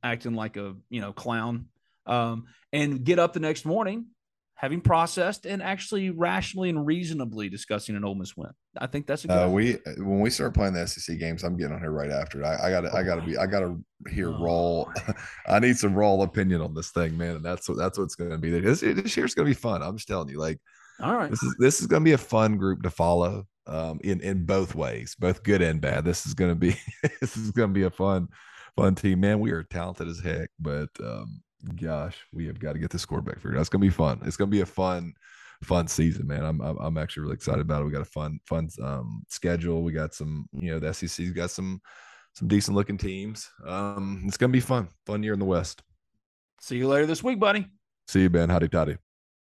acting like a you know clown. Um, and get up the next morning having processed and actually rationally and reasonably discussing an Ole Miss win. I think that's a good. Uh, we when we start playing the SEC games, I'm getting on here right after. I, I gotta, oh, I gotta be, I gotta hear oh. raw. I need some raw opinion on this thing, man, and that's what that's what's going to be. This this year's going to be fun. I'm just telling you, like, all right, this is this is going to be a fun group to follow. Um, in in both ways, both good and bad. This is going to be this is going to be a fun fun team, man. We are talented as heck, but um, gosh, we have got to get the score back figured out. It's gonna be fun. It's gonna be a fun, fun season, man. I'm I'm actually really excited about it. We got a fun fun um, schedule. We got some, you know, the SEC's got some some decent looking teams. Um, it's gonna be fun, fun year in the West. See you later this week, buddy. See you, Ben. Hotty, toddy.